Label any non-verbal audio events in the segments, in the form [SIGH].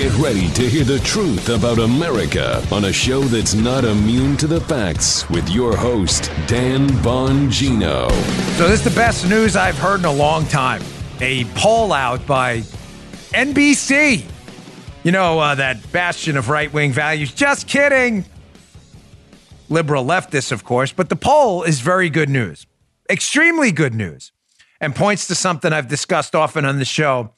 Get ready to hear the truth about America on a show that's not immune to the facts with your host, Dan Bongino. So, this is the best news I've heard in a long time. A poll out by NBC. You know, uh, that bastion of right wing values. Just kidding. Liberal leftists, of course, but the poll is very good news. Extremely good news. And points to something I've discussed often on the show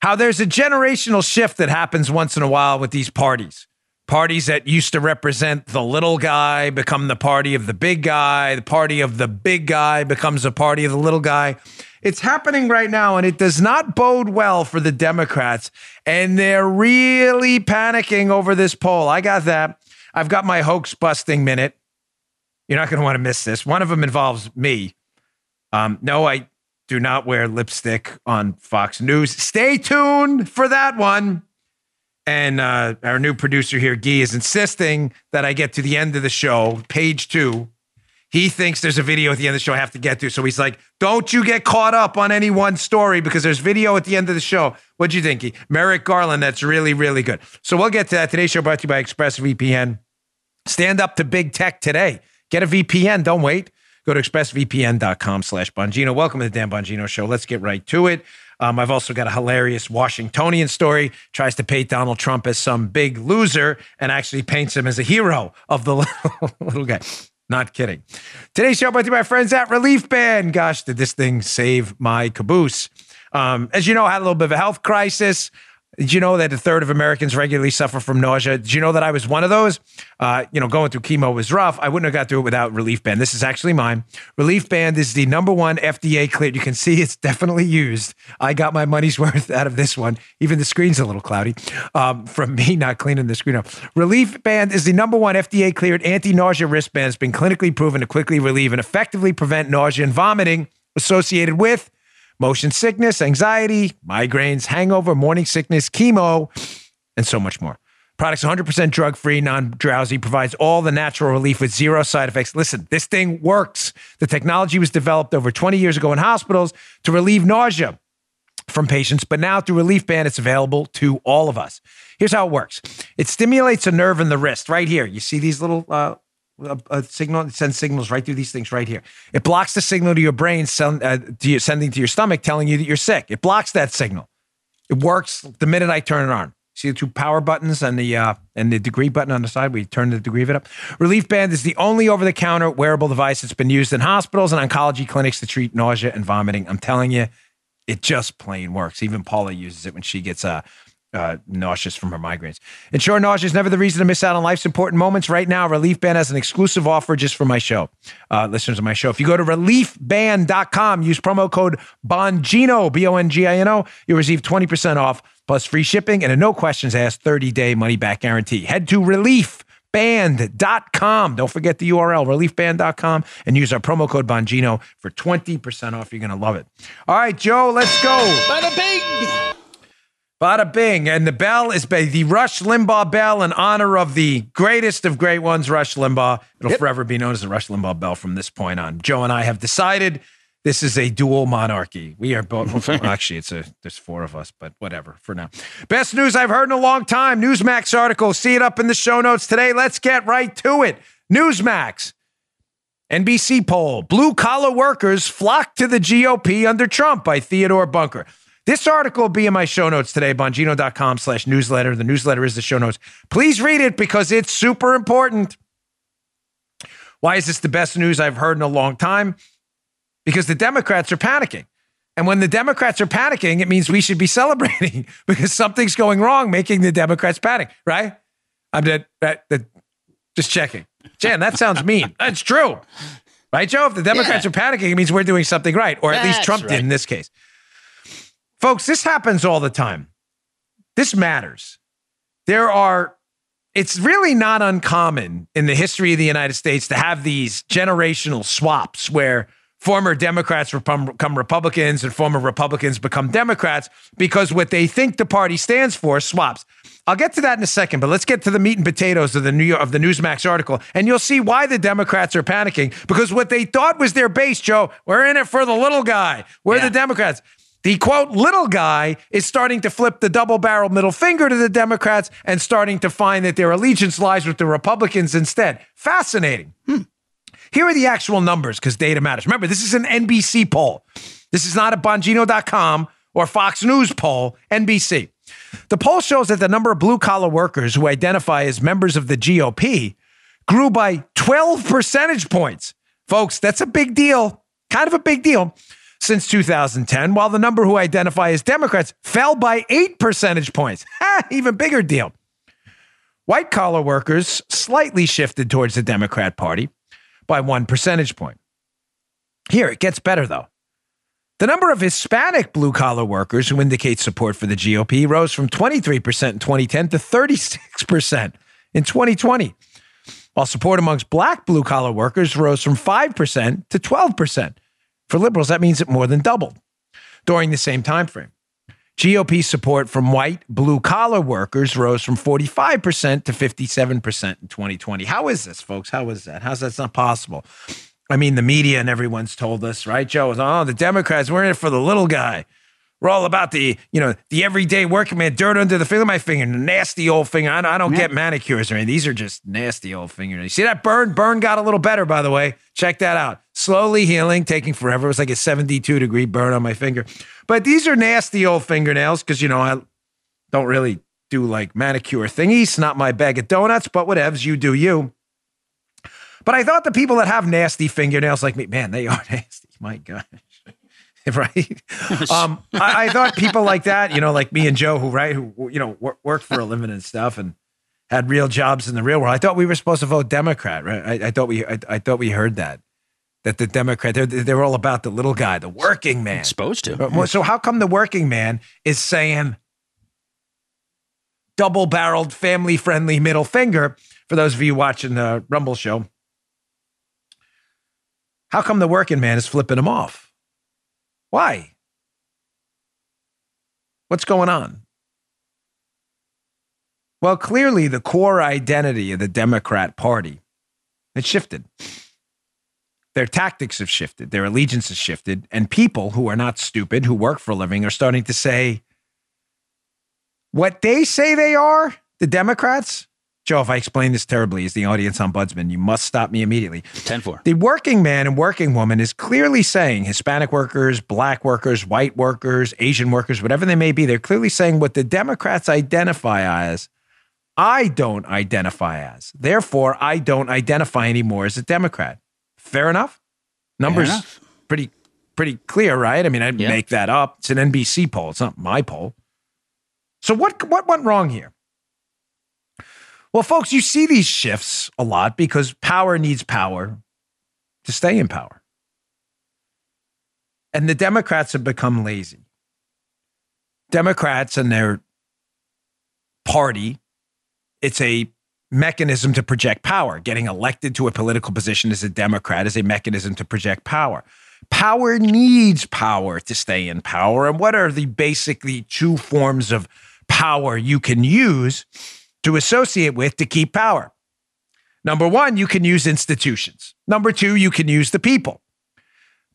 how there's a generational shift that happens once in a while with these parties. Parties that used to represent the little guy become the party of the big guy. The party of the big guy becomes a party of the little guy. It's happening right now, and it does not bode well for the Democrats. And they're really panicking over this poll. I got that. I've got my hoax busting minute. You're not going to want to miss this. One of them involves me. Um, no, I do not wear lipstick on Fox News. Stay tuned for that one. And uh, our new producer here, Guy, is insisting that I get to the end of the show, page two. He thinks there's a video at the end of the show I have to get to. So he's like, don't you get caught up on any one story because there's video at the end of the show. What'd you think? Merrick Garland, that's really, really good. So we'll get to that. Today's show brought to you by ExpressVPN. Stand up to big tech today. Get a VPN. Don't wait. Go to expressvpn.com slash Bongino. Welcome to the Dan Bongino Show. Let's get right to it. Um, I've also got a hilarious Washingtonian story. Tries to paint Donald Trump as some big loser and actually paints him as a hero of the [LAUGHS] little, guy. Not kidding. Today's show brought to you by friends at Relief Band. Gosh, did this thing save my caboose? Um, as you know, I had a little bit of a health crisis. Did you know that a third of Americans regularly suffer from nausea? Did you know that I was one of those? Uh, you know, going through chemo was rough. I wouldn't have got through it without Relief Band. This is actually mine. Relief Band is the number one FDA cleared. You can see it's [LAUGHS] definitely used. I got my money's [LAUGHS] worth out of this one. Even the screen's a little cloudy um, from [LAUGHS] me not cleaning the screen up. Relief Band is the number one FDA cleared anti nausea wristband. It's been clinically proven to quickly relieve and effectively prevent nausea and vomiting associated with motion sickness, anxiety, migraines, hangover, morning sickness, chemo, and so much more. Product's 100% drug free, non drowsy, provides all the natural relief with zero side effects. Listen, this thing works. The technology was developed over 20 years ago in hospitals to relieve nausea from patients, but now through Relief Band, it's available to all of us. Here's how it works it stimulates a nerve in the wrist right here. You see these little uh, a, a, signal it sends signals right through these things right here. It blocks the signal to your brain, send, uh, to your, sending to your stomach, telling you that you're sick. It blocks that signal. It works the minute I turn it on. See the two power buttons and the uh, and the degree button on the side. We turn the degree of it up. Relief Band is the only over-the-counter wearable device that's been used in hospitals and oncology clinics to treat nausea and vomiting. I'm telling you, it just plain works. Even Paula uses it when she gets uh, uh, nauseous from her migraines. Ensure nausea is never the reason to miss out on life's important moments. Right now, Relief Band has an exclusive offer just for my show, uh, listeners of my show. If you go to reliefband.com, use promo code Bongino, B O N G I N O, you'll receive 20% off plus free shipping and a no questions asked 30 day money back guarantee. Head to reliefband.com. Don't forget the URL, reliefband.com, and use our promo code Bongino for 20% off. You're going to love it. All right, Joe, let's go. Bada bing. And the bell is the Rush Limbaugh bell in honor of the greatest of great ones, Rush Limbaugh. It'll yep. forever be known as the Rush Limbaugh bell from this point on. Joe and I have decided this is a dual monarchy. We are both, [LAUGHS] well, actually, it's a, there's four of us, but whatever for now. Best news I've heard in a long time. Newsmax article. See it up in the show notes today. Let's get right to it. Newsmax. NBC poll Blue collar workers flock to the GOP under Trump by Theodore Bunker. This article will be in my show notes today, bongino.com slash newsletter. The newsletter is the show notes. Please read it because it's super important. Why is this the best news I've heard in a long time? Because the Democrats are panicking. And when the Democrats are panicking, it means we should be [LAUGHS] celebrating because something's going wrong, making the Democrats panic, right? I'm dead. Just checking. Jan, that sounds mean. [LAUGHS] That's true. Right, Joe? If the Democrats yeah. are panicking, it means we're doing something right, or at That's least Trump right. did in this case. Folks, this happens all the time. This matters. There are, it's really not uncommon in the history of the United States to have these generational swaps where former Democrats become Republicans and former Republicans become Democrats because what they think the party stands for swaps. I'll get to that in a second, but let's get to the meat and potatoes of the New York, of the Newsmax article, and you'll see why the Democrats are panicking because what they thought was their base, Joe, we're in it for the little guy. We're yeah. the Democrats. The quote, little guy is starting to flip the double barrel middle finger to the Democrats and starting to find that their allegiance lies with the Republicans instead. Fascinating. Hmm. Here are the actual numbers because data matters. Remember, this is an NBC poll. This is not a Bongino.com or Fox News poll, NBC. The poll shows that the number of blue collar workers who identify as members of the GOP grew by 12 percentage points. Folks, that's a big deal, kind of a big deal since 2010, while the number who identify as Democrats fell by eight percentage points. [LAUGHS] Even bigger deal. White collar workers slightly shifted towards the Democrat Party by one percentage point. Here, it gets better though. The number of Hispanic blue collar workers who indicate support for the GOP rose from 23% in 2010 to 36% in 2020, while support amongst black blue collar workers rose from 5% to 12%. For liberals, that means it more than doubled during the same time frame. GOP support from white blue collar workers rose from 45% to 57% in 2020. How is this, folks? How is that? How's that not possible? I mean, the media and everyone's told us, right, Joe? Was oh, the Democrats, we're in it for the little guy. We're all about the, you know, the everyday working man, dirt under the finger of my finger, nasty old finger. I, I don't yeah. get manicures or anything. These are just nasty old fingernails. You see that burn? Burn got a little better, by the way. Check that out. Slowly healing, taking forever. It was like a 72 degree burn on my finger. But these are nasty old fingernails because, you know, I don't really do like manicure thingies. Not my bag of donuts, but whatevs. You do you. But I thought the people that have nasty fingernails like me, man, they are [LAUGHS] nasty. My gosh. [LAUGHS] right? [LAUGHS] um, I, I, thought people like that, you know, like me and Joe, who right, who you know work, work for a living and stuff, and had real jobs in the real world. I thought we were supposed to vote Democrat, right? I, I thought we, I, I, thought we heard that that the Democrat they're they're all about the little guy, the working man. supposed to. So how come the working man is saying double-barreled, family-friendly middle finger? For those of you watching the Rumble show, how come the working man is flipping him off? Why? What's going on? Well, clearly the core identity of the Democrat Party has shifted. Their tactics have shifted, their allegiance has shifted, and people who are not stupid, who work for a living, are starting to say what they say they are, the Democrats, Joe, if I explain this terribly as the audience ombudsman, you must stop me immediately. 10 4. The working man and working woman is clearly saying Hispanic workers, black workers, white workers, Asian workers, whatever they may be, they're clearly saying what the Democrats identify as, I don't identify as. Therefore, I don't identify anymore as a Democrat. Fair enough? Numbers Fair enough. pretty pretty clear, right? I mean, I make that up. It's an NBC poll. It's not my poll. So what what went wrong here? Well, folks, you see these shifts a lot because power needs power to stay in power. And the Democrats have become lazy. Democrats and their party, it's a mechanism to project power. Getting elected to a political position as a Democrat is a mechanism to project power. Power needs power to stay in power. And what are the basically two forms of power you can use? To associate with to keep power. Number one, you can use institutions. Number two, you can use the people.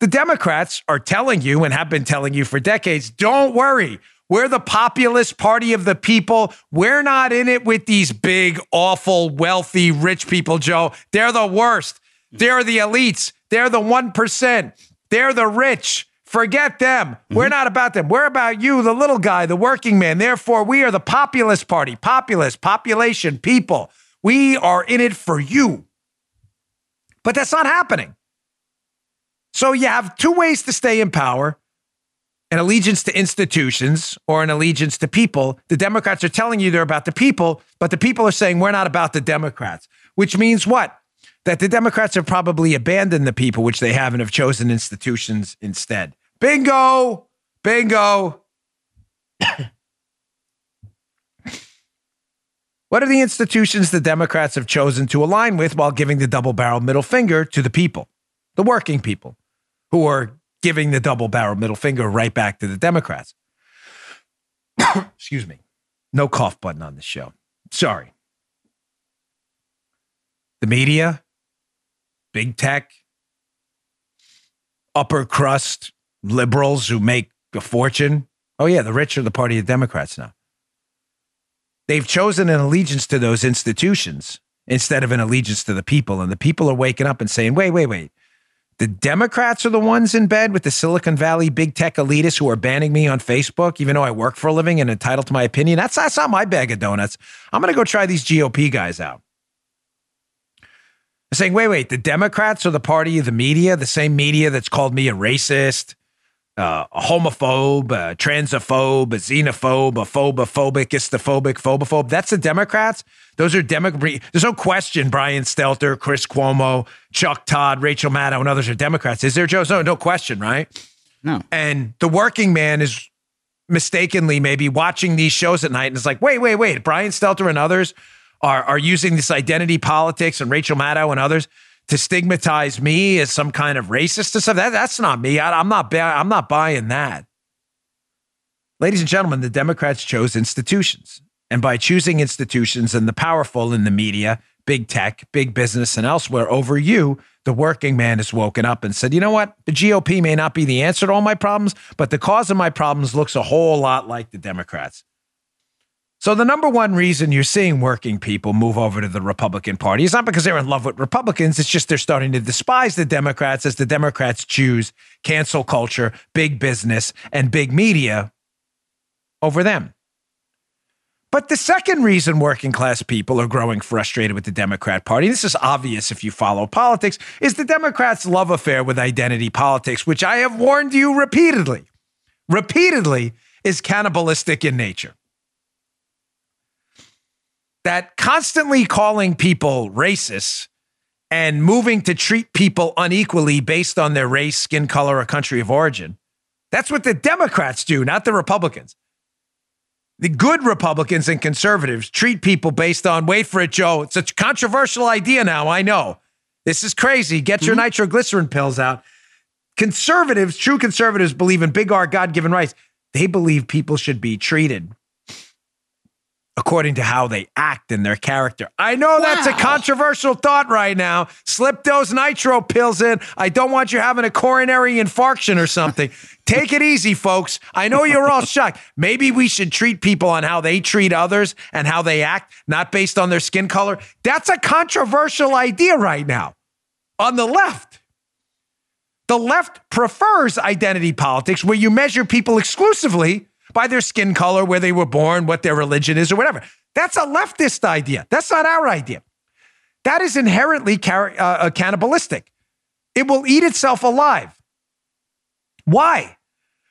The Democrats are telling you and have been telling you for decades don't worry. We're the populist party of the people. We're not in it with these big, awful, wealthy, rich people, Joe. They're the worst. They're the elites. They're the 1%. They're the rich. Forget them. Mm-hmm. We're not about them. We're about you, the little guy, the working man. Therefore, we are the populist party, populist, population, people. We are in it for you. But that's not happening. So you have two ways to stay in power an allegiance to institutions or an allegiance to people. The Democrats are telling you they're about the people, but the people are saying we're not about the Democrats, which means what? That the Democrats have probably abandoned the people, which they haven't, have chosen institutions instead. Bingo! Bingo! [COUGHS] what are the institutions the Democrats have chosen to align with while giving the double barrel middle finger to the people, the working people, who are giving the double barrel middle finger right back to the Democrats? [COUGHS] Excuse me. No cough button on the show. Sorry. The media, big tech, upper crust liberals who make a fortune. Oh, yeah, the rich are the party of Democrats now. They've chosen an allegiance to those institutions instead of an allegiance to the people. And the people are waking up and saying, wait, wait, wait. The Democrats are the ones in bed with the Silicon Valley big tech elitists who are banning me on Facebook, even though I work for a living and entitled to my opinion. That's, that's not my bag of donuts. I'm going to go try these GOP guys out. They're saying, wait, wait, the Democrats are the party of the media, the same media that's called me a racist, uh, a homophobe, a transphobe, a xenophobe, a phobophobic, istophobic, phobophobe. That's the Democrats. Those are Democrats. There's no question Brian Stelter, Chris Cuomo, Chuck Todd, Rachel Maddow, and others are Democrats. Is there, Joe? No, no question, right? No. And the working man is mistakenly maybe watching these shows at night and is like, wait, wait, wait. Brian Stelter and others are, are using this identity politics and Rachel Maddow and others to stigmatize me as some kind of racist and stuff. That, that's not me. I, am not. I'm not buying that. Ladies and gentlemen, the Democrats chose institutions. And by choosing institutions and the powerful in the media, big tech, big business, and elsewhere over you, the working man has woken up and said, you know what? The GOP may not be the answer to all my problems, but the cause of my problems looks a whole lot like the Democrats. So, the number one reason you're seeing working people move over to the Republican Party is not because they're in love with Republicans. It's just they're starting to despise the Democrats as the Democrats choose cancel culture, big business, and big media over them. But the second reason working class people are growing frustrated with the Democrat Party, and this is obvious if you follow politics, is the Democrats' love affair with identity politics, which I have warned you repeatedly, repeatedly is cannibalistic in nature. That constantly calling people racists and moving to treat people unequally based on their race, skin color, or country of origin, that's what the Democrats do, not the Republicans. The good Republicans and conservatives treat people based on, wait for it, Joe. It's a controversial idea now. I know. This is crazy. Get your mm-hmm. nitroglycerin pills out. Conservatives, true conservatives, believe in big R God given rights. They believe people should be treated according to how they act and their character. I know wow. that's a controversial thought right now. Slip those nitro pills in. I don't want you having a coronary infarction or something. [LAUGHS] Take it easy, folks. I know you're all shocked. Maybe we should treat people on how they treat others and how they act, not based on their skin color. That's a controversial idea right now on the left. The left prefers identity politics where you measure people exclusively by their skin color, where they were born, what their religion is, or whatever. That's a leftist idea. That's not our idea. That is inherently car- uh, uh, cannibalistic. It will eat itself alive. Why?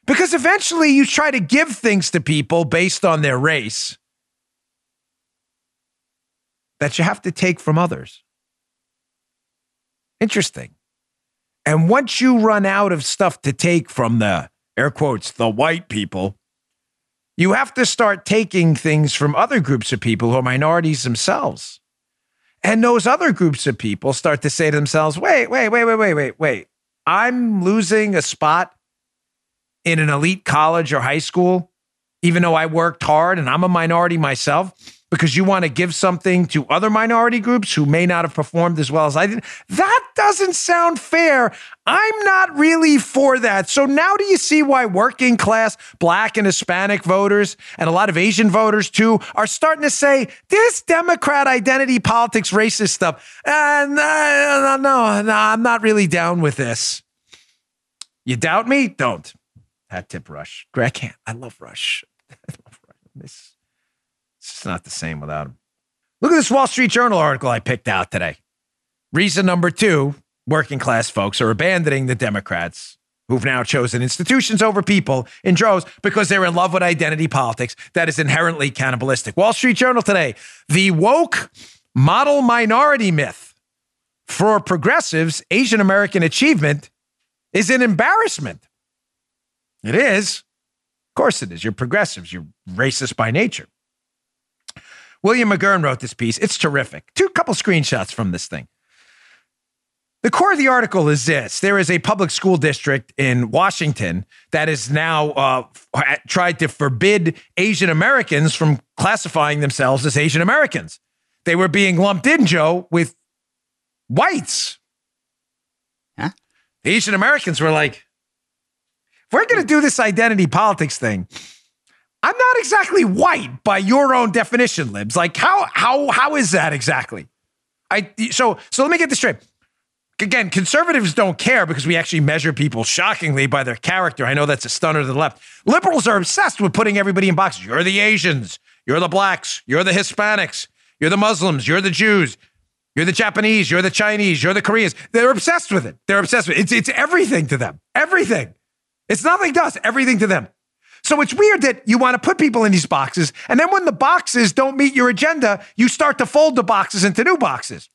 Because eventually you try to give things to people based on their race that you have to take from others. Interesting. And once you run out of stuff to take from the air quotes, the white people, you have to start taking things from other groups of people who are minorities themselves. And those other groups of people start to say to themselves, wait, wait, wait, wait, wait, wait, wait. I'm losing a spot in an elite college or high school, even though I worked hard and I'm a minority myself because you want to give something to other minority groups who may not have performed as well as I did. That doesn't sound fair. I'm not really for that. So now do you see why working class black and Hispanic voters and a lot of Asian voters too are starting to say this Democrat identity politics racist stuff? Uh, no, no, no, I'm not really down with this. You doubt me? Don't. Hat tip Rush. Greg, I can't. I love Rush. [LAUGHS] I love Rush. It's not the same without him. Look at this Wall Street Journal article I picked out today. Reason number two working class folks are abandoning the Democrats who've now chosen institutions over people in droves because they're in love with identity politics that is inherently cannibalistic. Wall Street Journal today, the woke model minority myth for progressives, Asian American achievement is an embarrassment. It is. Of course it is. You're progressives, you're racist by nature. William McGurn wrote this piece. It's terrific. Two couple screenshots from this thing. The core of the article is this there is a public school district in Washington that has now uh, tried to forbid Asian Americans from classifying themselves as Asian Americans. They were being lumped in, Joe, with whites. Huh? The Asian Americans were like, if we're going to do this identity politics thing, I'm not exactly white by your own definition, libs. Like how how how is that exactly? I so so let me get this straight. Again, conservatives don't care because we actually measure people shockingly by their character. I know that's a stunner to the left. Liberals are obsessed with putting everybody in boxes. You're the Asians, you're the blacks, you're the Hispanics, you're the Muslims, you're the Jews, you're the Japanese, you're the Chinese, you're the Koreans. They're obsessed with it. They're obsessed with it. It's, it's everything to them. Everything. It's nothing to us, everything to them. So it's weird that you want to put people in these boxes. And then when the boxes don't meet your agenda, you start to fold the boxes into new boxes.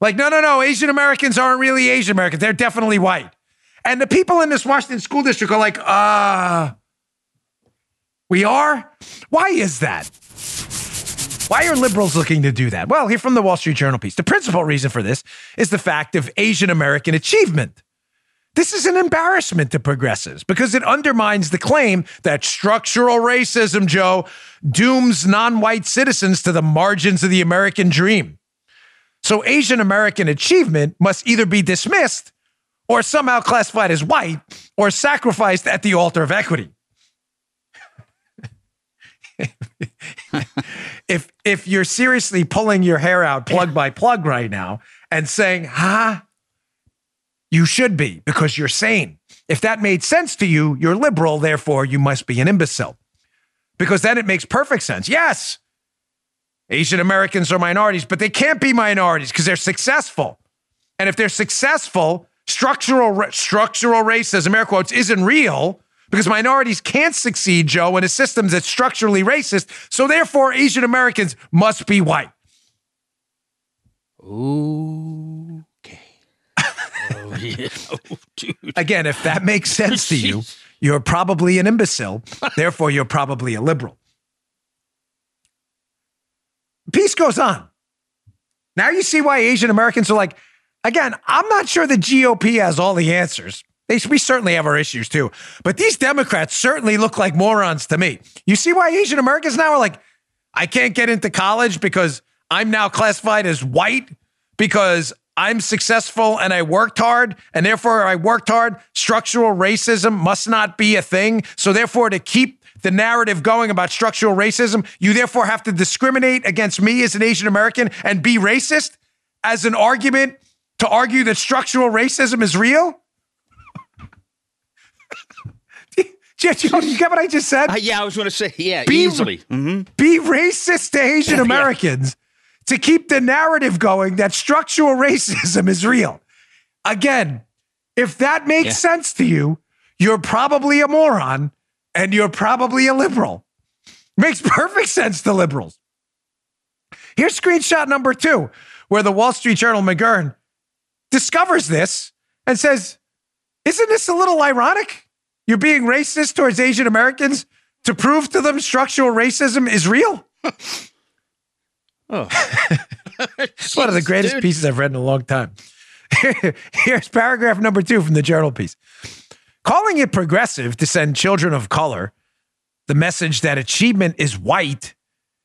Like, no, no, no, Asian Americans aren't really Asian Americans. They're definitely white. And the people in this Washington school district are like, uh, we are? Why is that? Why are liberals looking to do that? Well, here from the Wall Street Journal piece. The principal reason for this is the fact of Asian American achievement. This is an embarrassment to progressives because it undermines the claim that structural racism, Joe, dooms non white citizens to the margins of the American dream. So Asian American achievement must either be dismissed or somehow classified as white or sacrificed at the altar of equity. [LAUGHS] if if you're seriously pulling your hair out plug by plug right now and saying, "Huh?" You should be because you're sane. If that made sense to you, you're liberal, therefore you must be an imbecile. Because then it makes perfect sense. Yes, Asian Americans are minorities, but they can't be minorities because they're successful. And if they're successful, structural structural racism, air quotes, isn't real because minorities can't succeed, Joe, in a system that's structurally racist. So therefore, Asian Americans must be white. Okay. Oh, [LAUGHS] yeah. Oh, dude. Again, if that makes sense to you, [LAUGHS] you're probably an imbecile. therefore, you're probably a liberal. Peace goes on. Now you see why Asian Americans are like, again, I'm not sure the GOP has all the answers. They, we certainly have our issues too. But these Democrats certainly look like morons to me. You see why Asian Americans now are like, I can't get into college because I'm now classified as white because I'm successful and I worked hard, and therefore I worked hard. Structural racism must not be a thing. So, therefore, to keep the narrative going about structural racism, you therefore have to discriminate against me as an Asian American and be racist as an argument to argue that structural racism is real? [LAUGHS] you, you get what I just said? Uh, yeah, I was going to say, yeah, be, easily. Mm-hmm. Be racist to Asian Americans. To keep the narrative going that structural [LAUGHS] racism is real. Again, if that makes yeah. sense to you, you're probably a moron and you're probably a liberal. Makes [LAUGHS] perfect sense to liberals. Here's screenshot number two, where the Wall Street Journal McGurn discovers this and says, Isn't this a little ironic? You're being racist towards Asian Americans to prove to them structural racism is real? [LAUGHS] oh. it's [LAUGHS] one of the greatest dude. pieces I've read in a long time. [LAUGHS] Here's paragraph number two from the journal piece. Calling it progressive to send children of color the message that achievement is white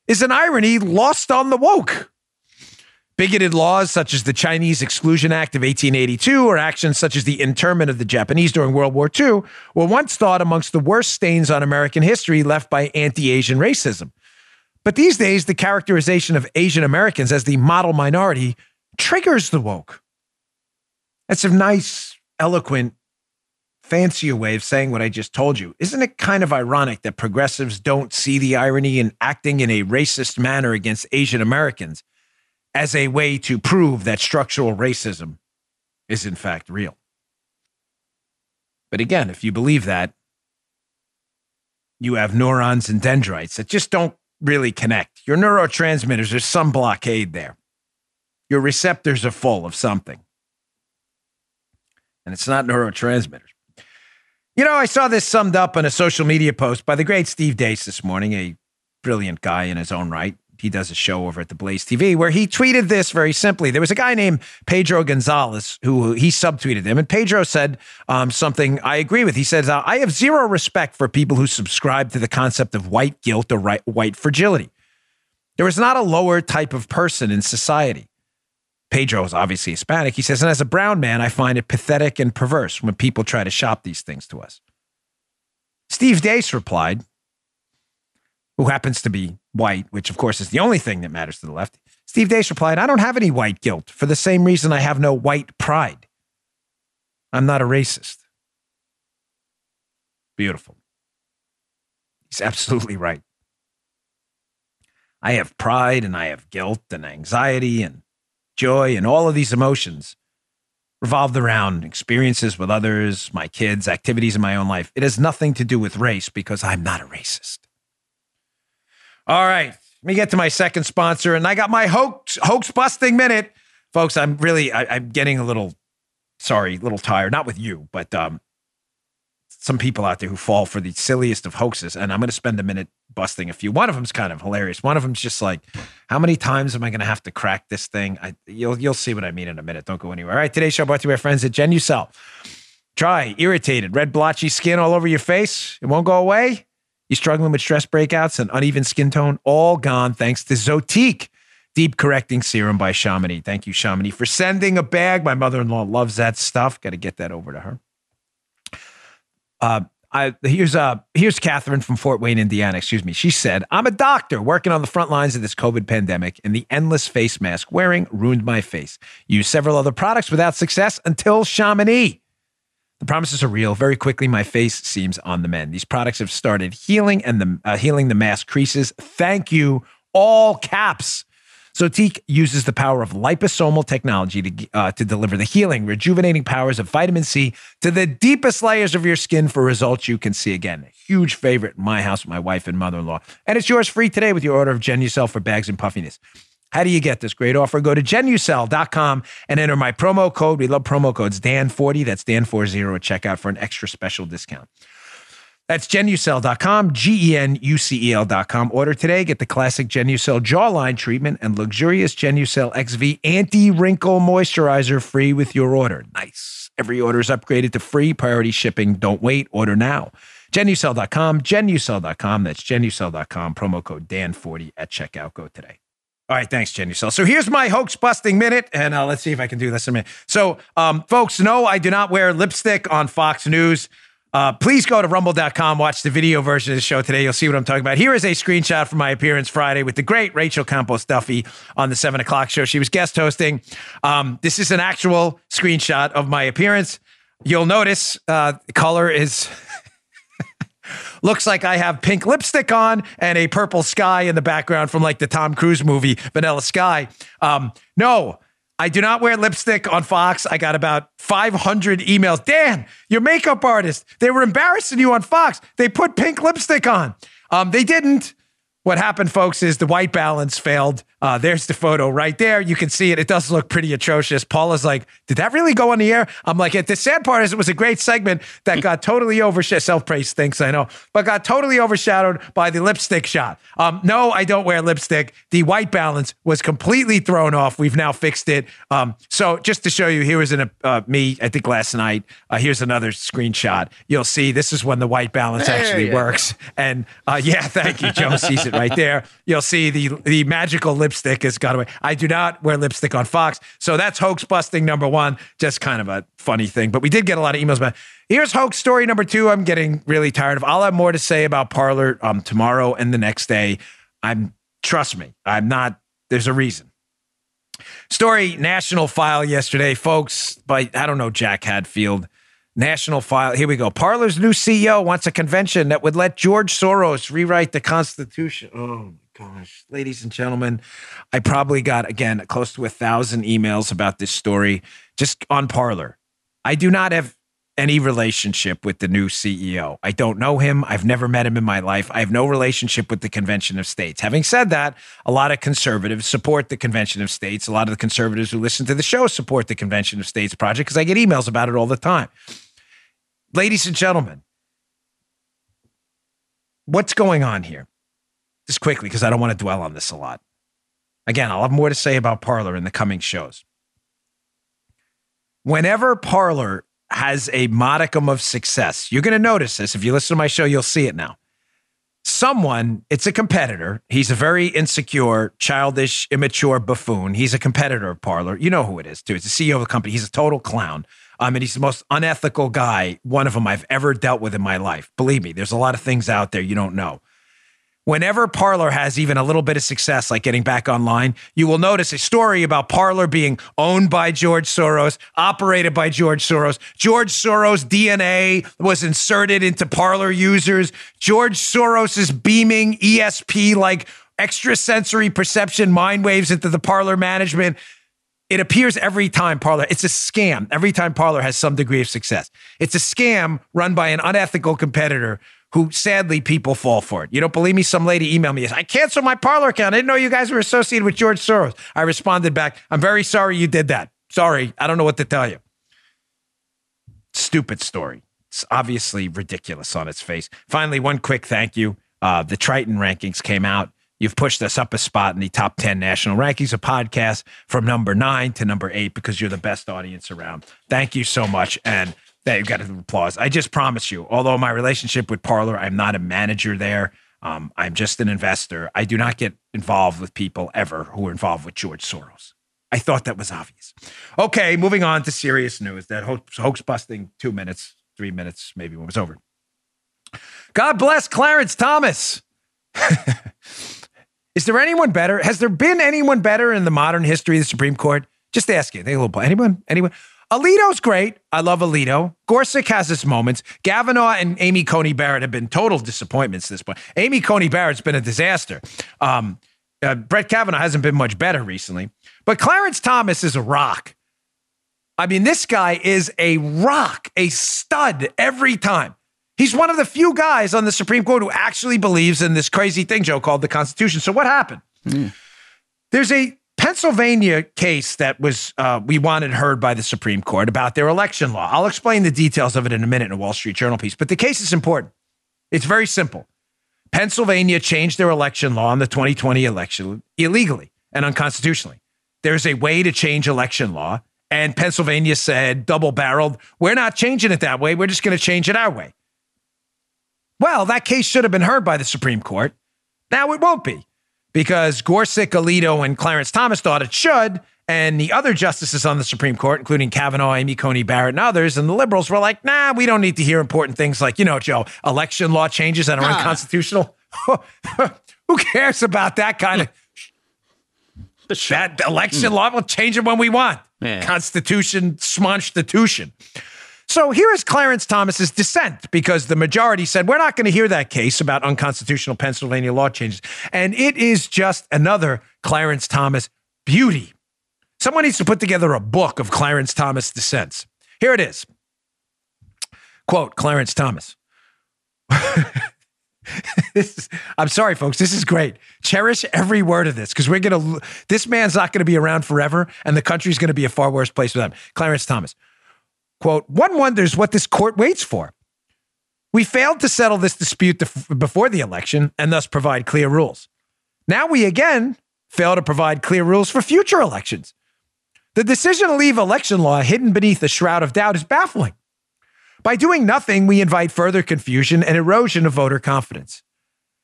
is an irony lost on the woke. Bigoted laws such as the Chinese Exclusion Act of 1882 or actions such as the internment of the Japanese during World War II were once thought amongst the worst stains on American history left by anti Asian racism. But these days, the characterization of Asian Americans as the model minority triggers the woke. That's a nice, eloquent fancier way of saying what I just told you. Isn't it kind of ironic that progressives don't see the irony in acting in a racist manner against Asian Americans as a way to prove that structural racism is in fact real? But again, if you believe that, you have neurons and dendrites that just don't really connect. Your neurotransmitters, there's some blockade there. Your receptors are full of something. And it's not neurotransmitters. You know, I saw this summed up in a social media post by the great Steve Deace this morning, a brilliant guy in his own right. He does a show over at the Blaze TV where he tweeted this very simply. There was a guy named Pedro Gonzalez who he subtweeted him, and Pedro said um, something I agree with. He says, uh, I have zero respect for people who subscribe to the concept of white guilt or right, white fragility. There is not a lower type of person in society. Pedro is obviously Hispanic. He says, and as a brown man, I find it pathetic and perverse when people try to shop these things to us. Steve Deace replied, who happens to be white, which of course is the only thing that matters to the left. Steve Deace replied, I don't have any white guilt for the same reason I have no white pride. I'm not a racist. Beautiful. He's absolutely right. I have pride and I have guilt and anxiety and joy and all of these emotions revolved around experiences with others, my kids, activities in my own life. It has nothing to do with race because I'm not a racist. All right, let me get to my second sponsor, and I got my hoax hoax busting minute, folks. I'm really I, am getting a little sorry, a little tired. Not with you, but um, some people out there who fall for the silliest of hoaxes, and I'm going to spend a minute busting a few. One of them's kind of hilarious. One of them's just like, how many times am I going to have to crack this thing? I, you'll you'll see what I mean in a minute. Don't go anywhere. All right, today's show brought to you by friends at Genucel. Dry, irritated, red blotchy skin all over your face. It won't go away. You struggling with stress breakouts and uneven skin tone? All gone thanks to Zotique. Deep correcting serum by Chamonix. Thank you, Chamonix, for sending a bag. My mother in law loves that stuff. Got to get that over to her. Uh, I, here's uh here's Catherine from Fort Wayne, Indiana. Excuse me. She said, "I'm a doctor working on the front lines of this COVID pandemic, and the endless face mask wearing ruined my face. Used several other products without success until Chamonix. The promises are real. Very quickly, my face seems on the mend. These products have started healing and the uh, healing the mask creases. Thank you, all caps." Zotique uses the power of liposomal technology to, uh, to deliver the healing, rejuvenating powers of vitamin C to the deepest layers of your skin for results you can see again. huge favorite in my house with my wife and mother in law. And it's yours free today with your order of Genucel for bags and puffiness. How do you get this great offer? Go to genucel.com and enter my promo code. We love promo codes Dan40. That's Dan40 at checkout for an extra special discount. That's genucel.com, G E N U C E L.com. Order today. Get the classic Genucel jawline treatment and luxurious Genucel XV anti wrinkle moisturizer free with your order. Nice. Every order is upgraded to free priority shipping. Don't wait. Order now. Genucel.com, genucel.com. That's genucel.com. Promo code Dan40 at checkout. Go today. All right, thanks, Genucel. So here's my hoax busting minute, and uh, let's see if I can do this in a minute. So, um, folks, no, I do not wear lipstick on Fox News. Uh, please go to rumble.com, watch the video version of the show today. You'll see what I'm talking about. Here is a screenshot from my appearance Friday with the great Rachel Campos Duffy on the seven o'clock show. She was guest hosting. Um, this is an actual screenshot of my appearance. You'll notice uh, color is. [LAUGHS] looks like I have pink lipstick on and a purple sky in the background from like the Tom Cruise movie, Vanilla Sky. Um, no, I do not wear lipstick on Fox. I got about 500 emails. Dan, your makeup artist, they were embarrassing you on Fox. They put pink lipstick on. Um, they didn't. What happened, folks, is the white balance failed. Uh, there's the photo right there. You can see it. It does look pretty atrocious. Paula's like, did that really go on the air? I'm like, the sad part is it was a great segment that got totally overshadowed. Self praise thinks I know, but got totally overshadowed by the lipstick shot. Um, no, I don't wear lipstick. The white balance was completely thrown off. We've now fixed it. Um, so just to show you, here was an, uh, me, I think last night. Uh, here's another screenshot. You'll see this is when the white balance actually works. And uh, yeah, thank you. Joe sees it right there. You'll see the, the magical lipstick has gone away. I do not wear lipstick on Fox. So that's hoax busting number one. Just kind of a funny thing. But we did get a lot of emails about Here's hoax story number two. I'm getting really tired of. I'll have more to say about Parler um, tomorrow and the next day. I'm trust me, I'm not, there's a reason. Story national file yesterday, folks, by I don't know, Jack Hadfield. National file. Here we go. Parler's new CEO wants a convention that would let George Soros rewrite the Constitution. Oh gosh, ladies and gentlemen, I probably got again close to a thousand emails about this story just on Parler. I do not have any relationship with the new CEO. I don't know him. I've never met him in my life. I have no relationship with the Convention of States. Having said that, a lot of conservatives support the Convention of States. A lot of the conservatives who listen to the show support the Convention of States project because I get emails about it all the time. Ladies and gentlemen, what's going on here? Just quickly because I don't want to dwell on this a lot. Again, I'll have more to say about Parler in the coming shows. Whenever Parler has a modicum of success, you're going to notice this. If you listen to my show, you'll see it now. someone, it's a competitor. He's a very insecure, childish, immature buffoon. He's a competitor of Parler. You know who it is, too. It's the CEO of the company. He's a total clown. Um, mean, he's the most unethical guy, one of them I've ever dealt with in my life. Believe me, there's a lot of things out there you don't know. Whenever Parler has even a little bit of success, like getting back online, you will notice a story about Parler being owned by George Soros, operated by George Soros. George Soros' DNA was inserted into Parler users. George Soros is beaming ESP like extrasensory perception mind waves into the Parler management. It appears every time Parler, it's a scam. Every time Parler has some degree of success, it's a scam run by an unethical competitor who sadly people fall for it. You don't believe me? Some lady emailed me, I canceled my Parler account. I didn't know you guys were associated with George Soros. I responded back, I'm very sorry you did that. Sorry, I don't know what to tell you. Stupid story. It's obviously ridiculous on its face. Finally, one quick thank you. Uh, the Triton rankings came out. You've pushed us up a spot in the top 10 national rankings of podcasts from number nine to number eight because you're the best audience around. Thank you so much. And that you got an applause. I just promise you, although my relationship with Parler, I'm not a manager there. Um, I'm just an investor. I do not get involved with people ever who are involved with George Soros. I thought that was obvious. Okay, moving on to serious news. That hoax, hoax busting two minutes, three minutes, maybe when it was over. God bless Clarence Thomas. [LAUGHS] Is there anyone better? Has there been anyone better in the modern history of the Supreme Court? Just asking. Anyone? Anyone? Alito's great. I love Alito. Gorsuch has his moments. Kavanaugh and Amy Coney Barrett have been total disappointments this point. Amy Coney Barrett's been a disaster. Um, uh, Brett Kavanaugh hasn't been much better recently. But Clarence Thomas is a rock. I mean, this guy is a rock, a stud every time. He's one of the few guys on the Supreme Court who actually believes in this crazy thing, Joe, called the Constitution. So what happened? Mm. There's a Pennsylvania case that was uh, we wanted heard by the Supreme Court about their election law. I'll explain the details of it in a minute in a Wall Street Journal piece, but the case is important. It's very simple. Pennsylvania changed their election law in the 2020 election illegally and unconstitutionally. There's a way to change election law, and Pennsylvania said, double barreled, we're not changing it that way. We're just going to change it our way. Well, that case should have been heard by the Supreme Court. Now it won't be because Gorsuch, Alito, and Clarence Thomas thought it should. And the other justices on the Supreme Court, including Kavanaugh, Amy Coney Barrett, and others, and the liberals were like, nah, we don't need to hear important things like, you know, Joe, election law changes that are ah. unconstitutional. [LAUGHS] Who cares about that kind of that election law? We'll change it when we want. Yeah. Constitution, smonstitution. So here is Clarence Thomas's dissent because the majority said we're not going to hear that case about unconstitutional Pennsylvania law changes. And it is just another Clarence Thomas beauty. Someone needs to put together a book of Clarence Thomas dissents. Here it is. Quote Clarence Thomas. [LAUGHS] is, I'm sorry, folks. This is great. Cherish every word of this because we're going to, this man's not going to be around forever and the country's going to be a far worse place without him. Clarence Thomas. Quote, one wonders what this court waits for. We failed to settle this dispute before the election and thus provide clear rules. Now we again fail to provide clear rules for future elections. The decision to leave election law hidden beneath a shroud of doubt is baffling. By doing nothing, we invite further confusion and erosion of voter confidence.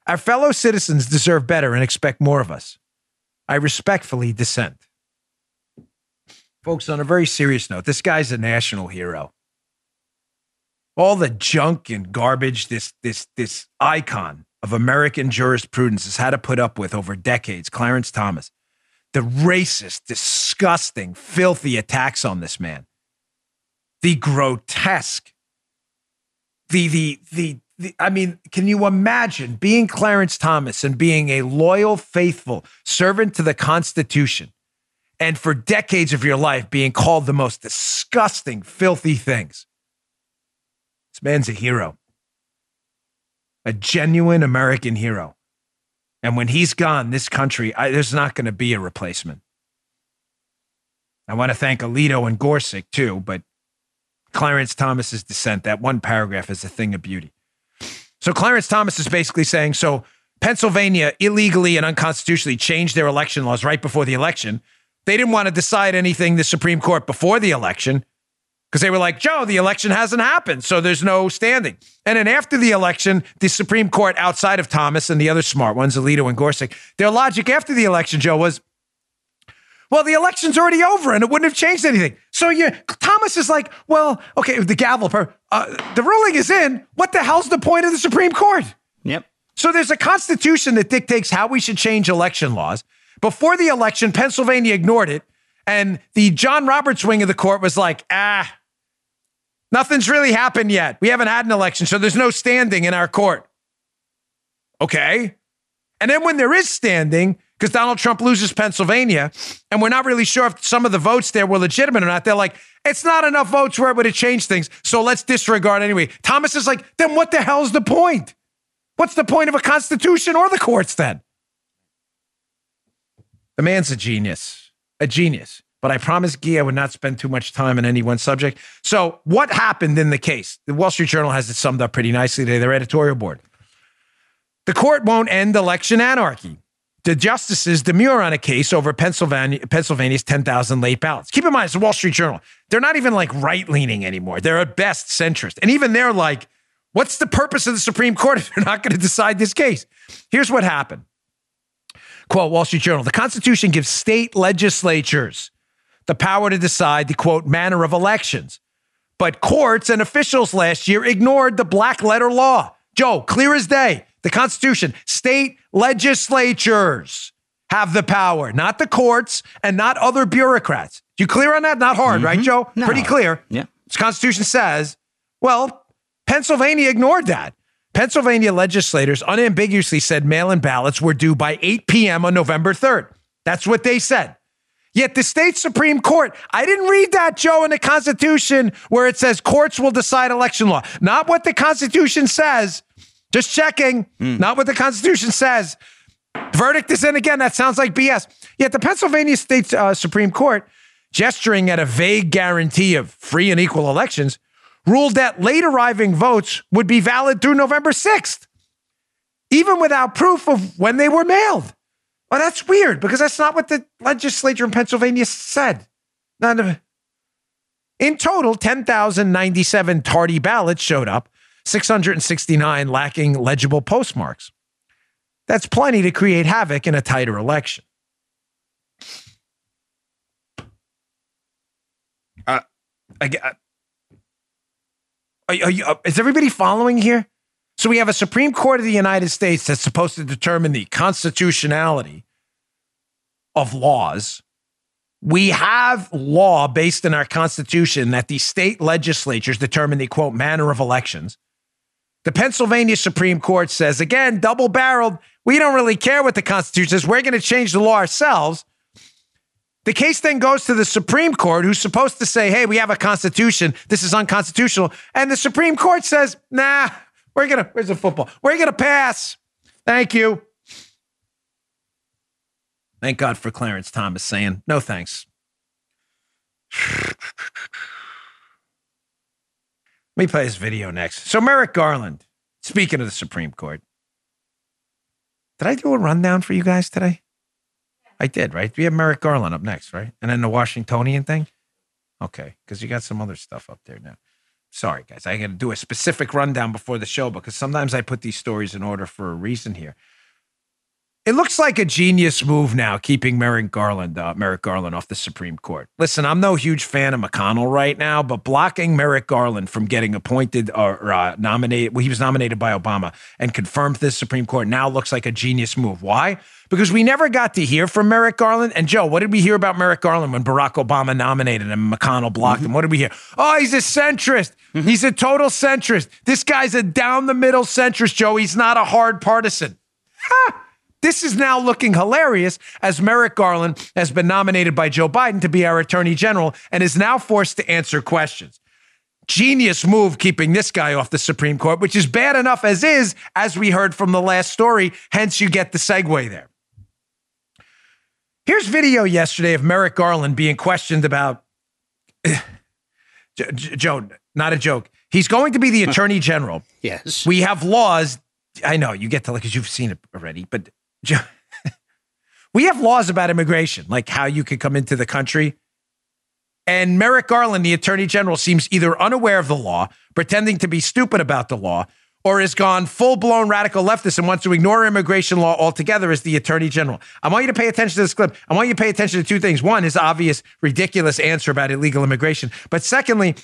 Our fellow citizens deserve better and expect more of us. I respectfully dissent. Folks, on a very serious note, this guy's a national hero. All the junk and garbage this this this icon of American jurisprudence has had to put up with over decades, Clarence Thomas. The racist, disgusting, filthy attacks on this man. The grotesque. The the the I mean, can you imagine being Clarence Thomas and being a loyal, faithful servant to the Constitution and for decades of your life being called the most disgusting, filthy things. This man's a hero, a genuine American hero. And when he's gone, this country, I, there's not going to be a replacement. I want to thank Alito and Gorsuch too, but Clarence Thomas's dissent, that one paragraph is a thing of beauty. So Clarence Thomas is basically saying so Pennsylvania illegally and unconstitutionally changed their election laws right before the election. They didn't want to decide anything the Supreme Court before the election. because they were like, Joe, the election hasn't happened, so there's no standing. And then after the election, the Supreme Court, outside of Thomas and the other smart ones, Alito and Gorsuch, their logic after the election, Joe, was, well, the election's already over and it wouldn't have changed anything. So you, Thomas is like, well, okay, the gavel, uh, the ruling is in. What the hell's the point of the Supreme Court? Yep. So there's a constitution that dictates how we should change election laws. Before the election, Pennsylvania ignored it. And the John Roberts wing of the court was like, ah, Nothing's really happened yet. We haven't had an election, so there's no standing in our court. Okay. And then when there is standing, because Donald Trump loses Pennsylvania, and we're not really sure if some of the votes there were legitimate or not, they're like, it's not enough votes where it would have changed things, so let's disregard anyway. Thomas is like, then what the hell's the point? What's the point of a constitution or the courts then? The man's a genius, a genius but I promised Guy I would not spend too much time on any one subject. So, what happened in the case? The Wall Street Journal has it summed up pretty nicely today, their editorial board. The court won't end election anarchy. The justices demur on a case over Pennsylvania, Pennsylvania's 10,000 late ballots. Keep in mind, it's the Wall Street Journal. They're not even like right leaning anymore. They're at best centrist. And even they're like, what's the purpose of the Supreme Court if they're not going to decide this case? Here's what happened. Quote Wall Street Journal The Constitution gives state legislatures the power to decide the quote manner of elections. But courts and officials last year ignored the black letter law. Joe, clear as day, the Constitution, state legislatures have the power, not the courts and not other bureaucrats. You clear on that? Not hard, mm-hmm. right, Joe? No. Pretty clear. Yeah. The Constitution says, well, Pennsylvania ignored that. Pennsylvania legislators unambiguously said mail in ballots were due by 8 p.m. on November 3rd. That's what they said. Yet the state Supreme Court, I didn't read that, Joe, in the Constitution where it says courts will decide election law. Not what the Constitution says. Just checking. Mm. Not what the Constitution says. Verdict is in again. That sounds like BS. Yet the Pennsylvania State uh, Supreme Court, gesturing at a vague guarantee of free and equal elections, ruled that late arriving votes would be valid through November 6th, even without proof of when they were mailed. Well, that's weird because that's not what the legislature in Pennsylvania said. None of In total, 10,097 tardy ballots showed up, 669 lacking legible postmarks. That's plenty to create havoc in a tighter election. Uh, I, uh, are, are you, uh, is everybody following here? So we have a Supreme Court of the United States that's supposed to determine the constitutionality of laws. We have law based in our Constitution that the state legislatures determine the quote manner of elections. The Pennsylvania Supreme Court says, again, double barreled, we don't really care what the Constitution says. We're going to change the law ourselves. The case then goes to the Supreme Court, who's supposed to say, hey, we have a Constitution. This is unconstitutional. And the Supreme Court says, nah, we're gonna, where's the football? We're gonna pass. Thank you. Thank God for Clarence Thomas saying, no thanks. Let me play this video next. So, Merrick Garland, speaking of the Supreme Court, did I do a rundown for you guys today? I did, right? We have Merrick Garland up next, right? And then the Washingtonian thing? Okay, because you got some other stuff up there now. Sorry, guys. I got to do a specific rundown before the show because sometimes I put these stories in order for a reason here. It looks like a genius move now, keeping Merrick Garland, uh, Merrick Garland off the Supreme Court. Listen, I'm no huge fan of McConnell right now, but blocking Merrick Garland from getting appointed or uh, nominated, well, he was nominated by Obama and confirmed to the Supreme Court now looks like a genius move. Why? Because we never got to hear from Merrick Garland. And Joe, what did we hear about Merrick Garland when Barack Obama nominated him? And McConnell blocked mm-hmm. him. What did we hear? Oh, he's a centrist. Mm-hmm. He's a total centrist. This guy's a down the middle centrist, Joe. He's not a hard partisan. This is now looking hilarious as Merrick Garland has been nominated by Joe Biden to be our attorney general and is now forced to answer questions. Genius move keeping this guy off the Supreme Court, which is bad enough as is, as we heard from the last story. Hence, you get the segue there. Here's video yesterday of Merrick Garland being questioned about. [LAUGHS] Joe, not a joke. He's going to be the attorney general. Yes. We have laws. I know you get to like, because you've seen it already, but [LAUGHS] we have laws about immigration, like how you can come into the country And Merrick Garland, the attorney general, seems either unaware of the law, pretending to be stupid about the law, or has gone full blown radical leftist and wants to ignore immigration law altogether as the attorney general. I want you to pay attention to this clip. I want you to pay attention to two things. One, his obvious, ridiculous answer about illegal immigration. But secondly,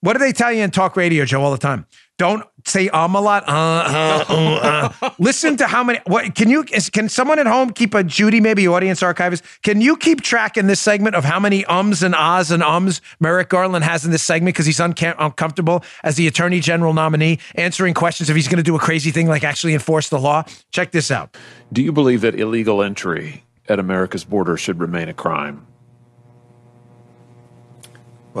what do they tell you in talk radio, Joe, all the time? Don't say um a lot. Uh, uh, uh, uh. [LAUGHS] Listen to how many. What can you? Is, can someone at home keep a Judy, maybe audience archivist? Can you keep track in this segment of how many ums and ahs and ums Merrick Garland has in this segment because he's unca- uncomfortable as the Attorney General nominee answering questions if he's going to do a crazy thing like actually enforce the law? Check this out. Do you believe that illegal entry at America's border should remain a crime?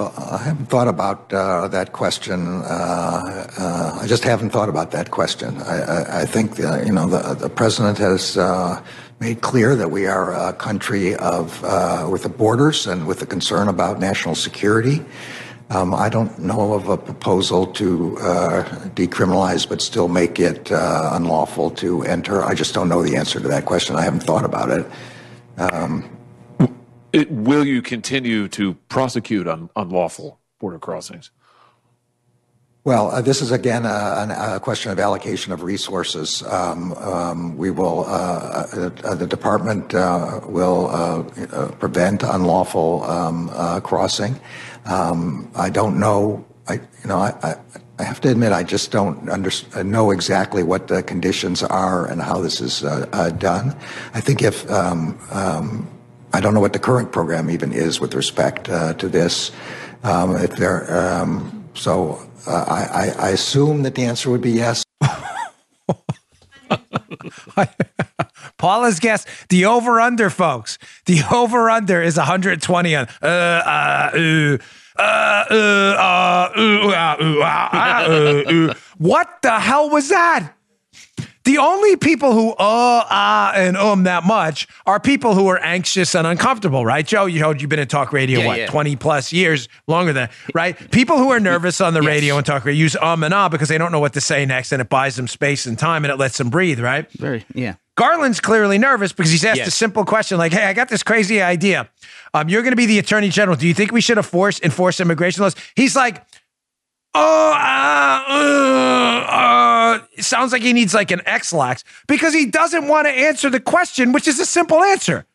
Well, I haven't thought about uh, that question. Uh, uh, I just haven't thought about that question. I, I, I think you know the, the president has uh, made clear that we are a country of uh, with the borders and with a concern about national security. Um, I don't know of a proposal to uh, decriminalize, but still make it unlawful to enter. I just don't know the answer to that question. I haven't thought about it. Um, it, will you continue to prosecute unlawful border crossings? Well, uh, this is again a, a, question of allocation of resources. Um, um, we will, uh, uh, the department uh, will uh, uh, prevent unlawful um, crossing. Um, I don't know. I, you know, I, I, have to admit, I just don't under, know exactly what the conditions are and how this is done. I think if um, um, I don't know what the current program even is with respect uh, to this. Um, if there, um, so uh, I, I, assume that the answer would be yes. Paula's guess the over under, folks. The over under is 120 on. Uh, uh, uh, uh, uh, uh, uh, uh, what the hell was that? The only people who uh, ah, and um that much are people who are anxious and uncomfortable, right? Joe, you know, you've been in talk radio, yeah, what, yeah. 20 plus years, longer than, right? People who are nervous on the yes. radio and talk radio use um and ah because they don't know what to say next and it buys them space and time and it lets them breathe, right? Very, yeah. Garland's clearly nervous because he's asked yes. a simple question like, hey, I got this crazy idea. Um, you're going to be the attorney general. Do you think we should enforce, enforce immigration laws? He's like, oh, uh, uh, uh, it sounds like he needs like an Ex-Lax because he doesn't want to answer the question, which is a simple answer.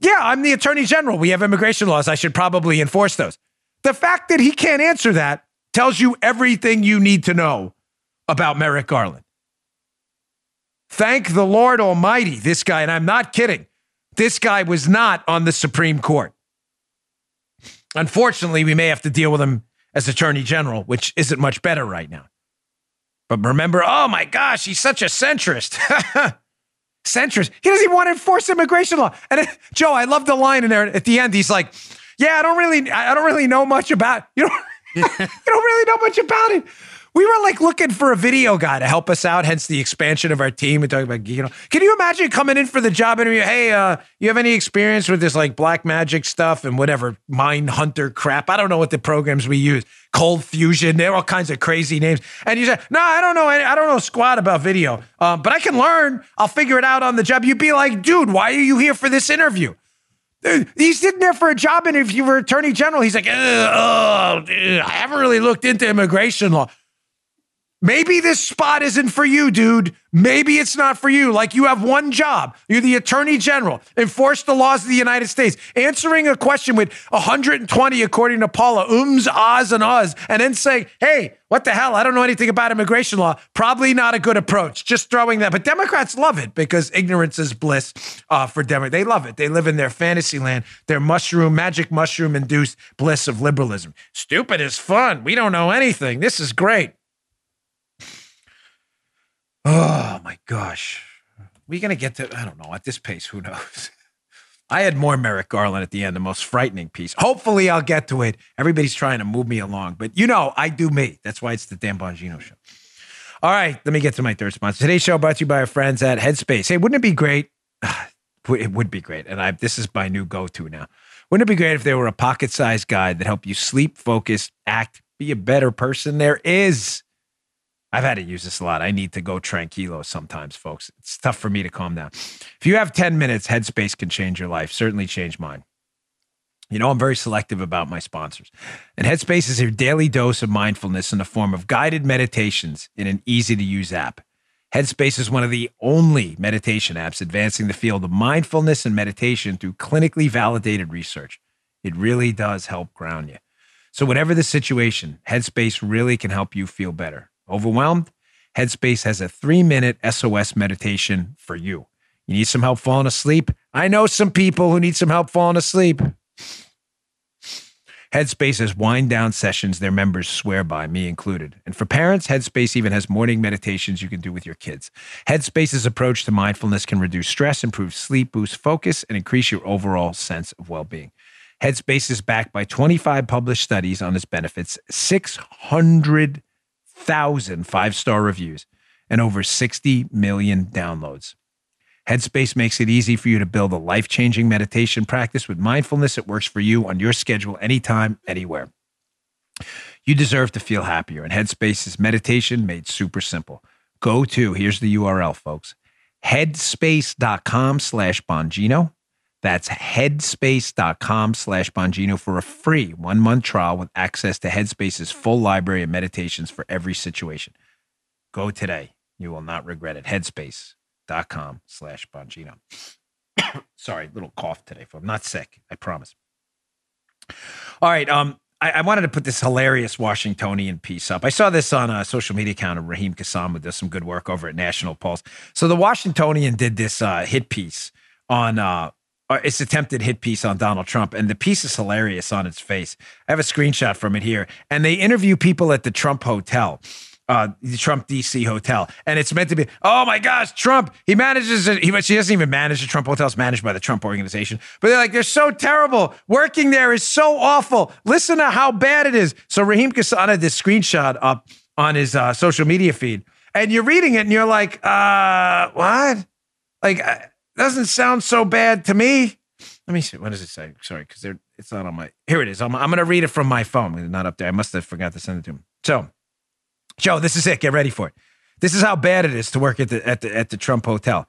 Yeah, I'm the attorney general. We have immigration laws. I should probably enforce those. The fact that he can't answer that tells you everything you need to know about Merrick Garland. Thank the Lord Almighty, this guy, and I'm not kidding, this guy was not on the Supreme Court. Unfortunately, we may have to deal with him as Attorney General, which isn't much better right now. But remember, oh my gosh, he's such a centrist. [LAUGHS] centrist. He doesn't even want to enforce immigration law. And it, Joe, I love the line in there at the end. He's like, "Yeah, I don't really, I don't really know much about you. Don't, [LAUGHS] you don't really know much about it." We were like looking for a video guy to help us out, hence the expansion of our team and talking about, you know, can you imagine coming in for the job interview? Hey, uh, you have any experience with this like black magic stuff and whatever mind hunter crap? I don't know what the programs we use, cold fusion, there are all kinds of crazy names. And you say, no, I don't know. I don't know squat about video, um, but I can learn. I'll figure it out on the job. You'd be like, dude, why are you here for this interview? He's sitting there for a job interview for attorney general. He's like, oh, I haven't really looked into immigration law. Maybe this spot isn't for you, dude. Maybe it's not for you. Like you have one job. You're the attorney general. Enforce the laws of the United States. Answering a question with 120, according to Paula, ums, ahs, and uhs, and then say, hey, what the hell? I don't know anything about immigration law. Probably not a good approach. Just throwing that. But Democrats love it because ignorance is bliss uh, for Democrats. They love it. They live in their fantasy land, their mushroom, magic mushroom induced bliss of liberalism. Stupid is fun. We don't know anything. This is great. Oh my gosh. We gonna get to I don't know, at this pace, who knows? [LAUGHS] I had more Merrick Garland at the end, the most frightening piece. Hopefully I'll get to it. Everybody's trying to move me along, but you know, I do me. That's why it's the Dan Bongino show. All right, let me get to my third sponsor. Today's show brought to you by our friends at Headspace. Hey, wouldn't it be great? [SIGHS] It would be great. And I this is my new go-to now. Wouldn't it be great if there were a pocket-sized guide that helped you sleep, focus, act, be a better person? There is. I've had to use this a lot. I need to go tranquilo sometimes, folks. It's tough for me to calm down. If you have 10 minutes, Headspace can change your life, certainly change mine. You know, I'm very selective about my sponsors. And Headspace is your daily dose of mindfulness in the form of guided meditations in an easy to use app. Headspace is one of the only meditation apps advancing the field of mindfulness and meditation through clinically validated research. It really does help ground you. So, whatever the situation, Headspace really can help you feel better. Overwhelmed? Headspace has a three minute SOS meditation for you. You need some help falling asleep? I know some people who need some help falling asleep. Headspace has wind down sessions their members swear by, me included. And for parents, Headspace even has morning meditations you can do with your kids. Headspace's approach to mindfulness can reduce stress, improve sleep, boost focus, and increase your overall sense of well being. Headspace is backed by 25 published studies on its benefits, 600,000 five star reviews, and over 60 million downloads. Headspace makes it easy for you to build a life changing meditation practice with mindfulness that works for you on your schedule, anytime, anywhere. You deserve to feel happier, and Headspace is meditation made super simple. Go to, here's the URL, folks, headspace.com slash Bongino. That's headspace.com slash Bongino for a free one month trial with access to Headspace's full library of meditations for every situation. Go today. You will not regret it. Headspace dot com slash Bongino. [COUGHS] Sorry, little cough today. I'm not sick. I promise. All right. Um, I, I, wanted to put this hilarious Washingtonian piece up. I saw this on a social media account of Raheem Kassam, who does some good work over at National Pulse. So the Washingtonian did this uh, hit piece on uh, uh its attempted hit piece on Donald Trump, and the piece is hilarious on its face. I have a screenshot from it here, and they interview people at the Trump Hotel uh, the Trump DC hotel, and it's meant to be. Oh my gosh, Trump! He manages it. He, she doesn't even manage the Trump hotel; it's managed by the Trump organization. But they're like, they're so terrible. Working there is so awful. Listen to how bad it is. So Raheem Kassam had this screenshot up on his uh, social media feed, and you're reading it, and you're like, uh, what? Like, doesn't sound so bad to me. Let me see. What does it say? Sorry, because it's not on my. Here it is. I'm, I'm going to read it from my phone. It's not up there. I must have forgot to send it to him. So. Joe, this is it. Get ready for it. This is how bad it is to work at the at the at the Trump Hotel.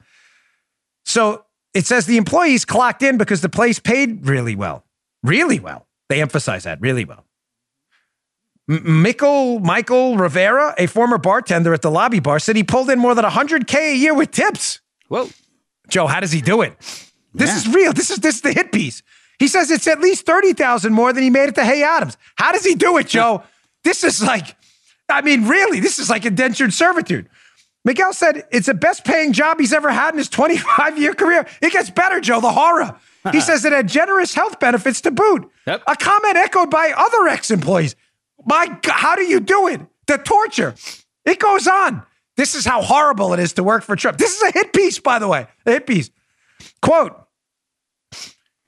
So it says the employees clocked in because the place paid really well, really well. They emphasize that really well. M- Michael Michael Rivera, a former bartender at the lobby bar, said he pulled in more than 100k a year with tips. Whoa, Joe, how does he do it? This yeah. is real. This is this is the hit piece. He says it's at least 30,000 more than he made at the Hay Adams. How does he do it, Joe? this is like I mean, really, this is like indentured servitude. Miguel said it's the best paying job he's ever had in his 25 year career. It gets better, Joe, the horror. He [LAUGHS] says it had generous health benefits to boot. Yep. A comment echoed by other ex employees. My God, how do you do it? The torture. It goes on. This is how horrible it is to work for Trump. This is a hit piece, by the way. A hit piece. Quote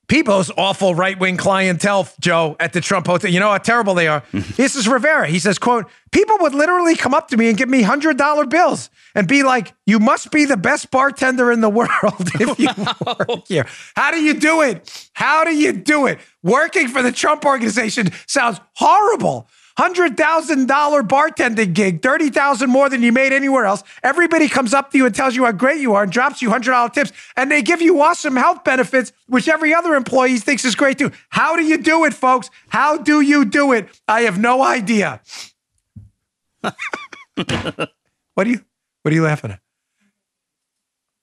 People's awful right wing clientele, Joe, at the Trump Hotel. You know how terrible they are. [LAUGHS] this is Rivera. He says, quote, people would literally come up to me and give me $100 bills and be like, you must be the best bartender in the [LAUGHS] world if you [LAUGHS] work here. How do you do it? How do you do it? Working for the Trump organization sounds horrible hundred thousand dollar bartending gig, thirty thousand more than you made anywhere else. Everybody comes up to you and tells you how great you are and drops you hundred dollar tips, and they give you awesome health benefits, which every other employee thinks is great too. How do you do it, folks? How do you do it? I have no idea. [LAUGHS] what are you? What are you laughing at?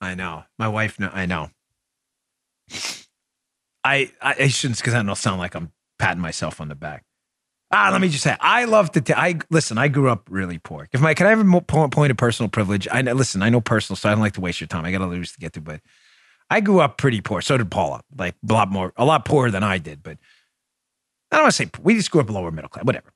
I know. My wife. No, I know. I I, I shouldn't because I don't sound like I'm patting myself on the back. Ah, let me just say, I love to. T- I listen. I grew up really poor. If my can I have a point of personal privilege? I listen. I know personal, so I don't like to waste your time. I got to lose to get to, but I grew up pretty poor. So did Paula. Like a lot more, a lot poorer than I did. But I don't want to say we just grew up lower middle class. Whatever.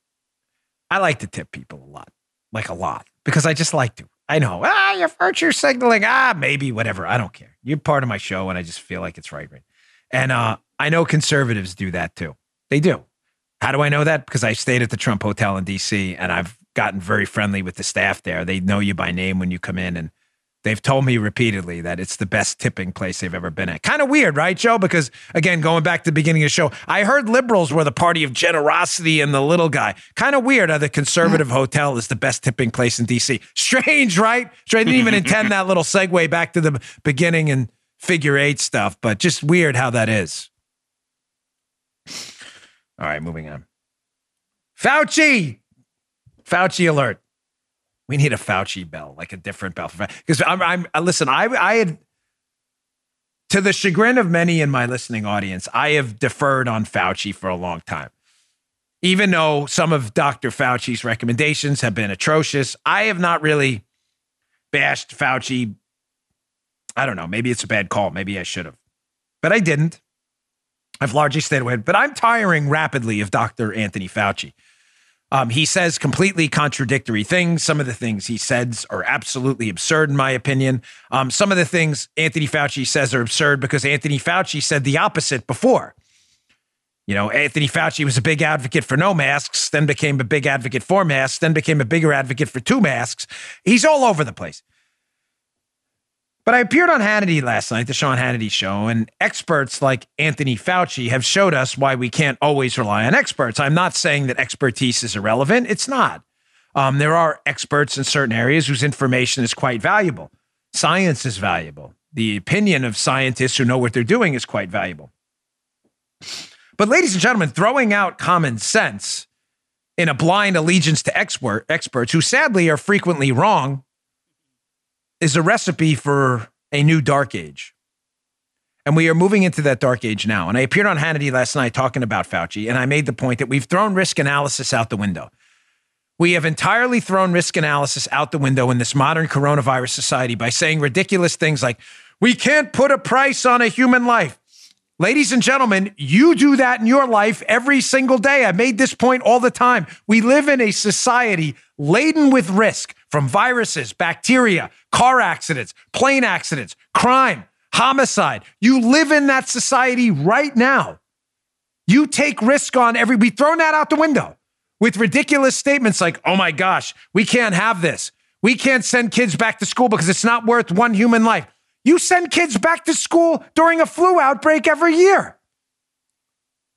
I like to tip people a lot, like a lot, because I just like to. I know. Ah, you're virtue signaling. Ah, maybe whatever. I don't care. You're part of my show, and I just feel like it's right. Right. And uh, I know conservatives do that too. They do. How do I know that? Because I stayed at the Trump Hotel in DC and I've gotten very friendly with the staff there. They know you by name when you come in and they've told me repeatedly that it's the best tipping place they've ever been at. Kind of weird, right, Joe? Because again, going back to the beginning of the show, I heard liberals were the party of generosity and the little guy. Kind of weird how the conservative [LAUGHS] hotel is the best tipping place in DC. Strange, right? I didn't even intend that little segue back to the beginning and figure eight stuff, but just weird how that is. All right, moving on. Fauci, Fauci alert. We need a Fauci bell, like a different bell. Because I'm, I'm, uh, listen, I, I had, to the chagrin of many in my listening audience, I have deferred on Fauci for a long time. Even though some of Dr. Fauci's recommendations have been atrocious, I have not really bashed Fauci. I don't know. Maybe it's a bad call. Maybe I should have, but I didn't. I've largely stayed away. But I'm tiring rapidly of Dr. Anthony Fauci. Um, he says completely contradictory things. Some of the things he says are absolutely absurd, in my opinion. Um, some of the things Anthony Fauci says are absurd because Anthony Fauci said the opposite before. You know, Anthony Fauci was a big advocate for no masks, then became a big advocate for masks, then became a bigger advocate for two masks. He's all over the place. But I appeared on Hannity last night, the Sean Hannity show, and experts like Anthony Fauci have showed us why we can't always rely on experts. I'm not saying that expertise is irrelevant, it's not. Um, there are experts in certain areas whose information is quite valuable. Science is valuable. The opinion of scientists who know what they're doing is quite valuable. But, ladies and gentlemen, throwing out common sense in a blind allegiance to expert, experts who sadly are frequently wrong is a recipe for a new dark age. And we are moving into that dark age now. And I appeared on Hannity last night talking about Fauci, and I made the point that we've thrown risk analysis out the window. We have entirely thrown risk analysis out the window in this modern coronavirus society by saying ridiculous things like, we can't put a price on a human life. Ladies and gentlemen, you do that in your life every single day. I made this point all the time. We live in a society laden with risk from viruses, bacteria, car accidents, plane accidents, crime, homicide. You live in that society right now. You take risk on every, we thrown that out the window with ridiculous statements like, oh my gosh, we can't have this. We can't send kids back to school because it's not worth one human life. You send kids back to school during a flu outbreak every year.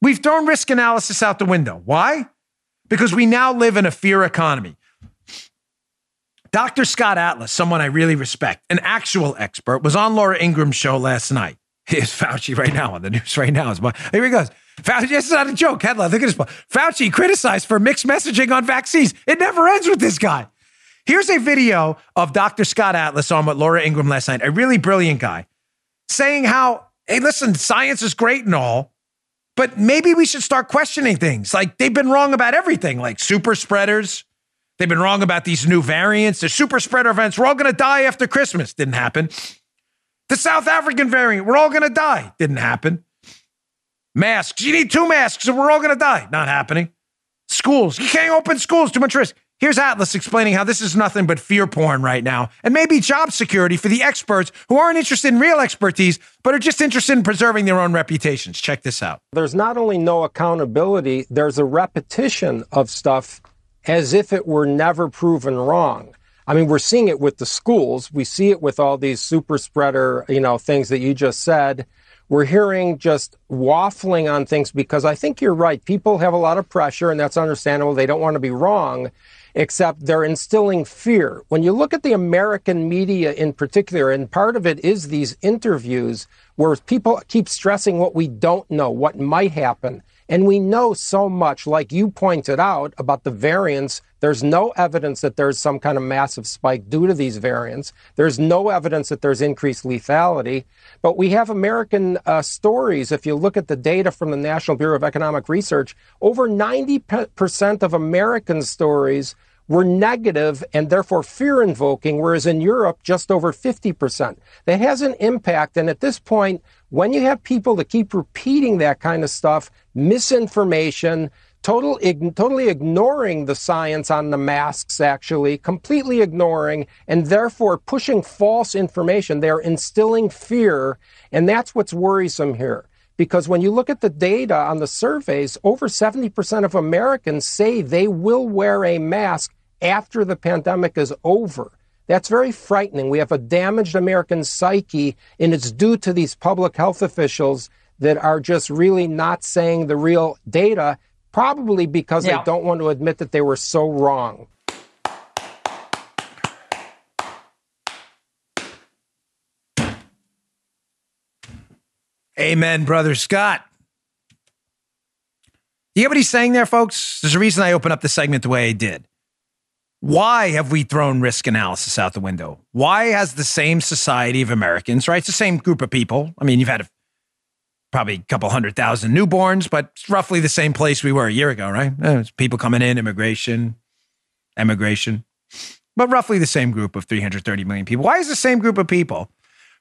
We've thrown risk analysis out the window. Why? Because we now live in a fear economy. Dr. Scott Atlas, someone I really respect, an actual expert, was on Laura Ingraham's show last night. [LAUGHS] Here's Fauci right now on the news right now. Here he goes. Fauci, this is not a joke. Headline, look at this. Fauci criticized for mixed messaging on vaccines. It never ends with this guy. Here's a video of Dr. Scott Atlas on with Laura Ingraham last night, a really brilliant guy, saying how, hey, listen, science is great and all, but maybe we should start questioning things. Like they've been wrong about everything, like super spreaders. They've been wrong about these new variants. The super spreader events, we're all going to die after Christmas. Didn't happen. The South African variant, we're all going to die. Didn't happen. Masks, you need two masks and we're all going to die. Not happening. Schools, you can't open schools, too much risk. Here's Atlas explaining how this is nothing but fear porn right now, and maybe job security for the experts who aren't interested in real expertise, but are just interested in preserving their own reputations. Check this out. There's not only no accountability, there's a repetition of stuff as if it were never proven wrong. I mean, we're seeing it with the schools. We see it with all these super spreader, you know, things that you just said. We're hearing just waffling on things because I think you're right. People have a lot of pressure and that's understandable. They don't want to be wrong except they're instilling fear. When you look at the American media in particular, and part of it is these interviews where people keep stressing what we don't know, what might happen. And we know so much, like you pointed out, about the variants. There's no evidence that there's some kind of massive spike due to these variants. There's no evidence that there's increased lethality. But we have American uh, stories. If you look at the data from the National Bureau of Economic Research, over 90% of American stories were negative and therefore fear invoking, whereas in Europe, just over 50%. That has an impact. And at this point, when you have people that keep repeating that kind of stuff, misinformation, total, ig- totally ignoring the science on the masks, actually, completely ignoring, and therefore pushing false information, they're instilling fear. And that's what's worrisome here. Because when you look at the data on the surveys, over 70% of Americans say they will wear a mask after the pandemic is over. That's very frightening. We have a damaged American psyche, and it's due to these public health officials that are just really not saying the real data, probably because yeah. they don't want to admit that they were so wrong. Amen, Brother Scott. You get what he's saying there, folks? There's a reason I opened up the segment the way I did. Why have we thrown risk analysis out the window? Why has the same society of Americans, right? It's the same group of people. I mean, you've had a, probably a couple hundred thousand newborns, but it's roughly the same place we were a year ago, right? Eh, people coming in, immigration, emigration, but roughly the same group of 330 million people. Why is the same group of people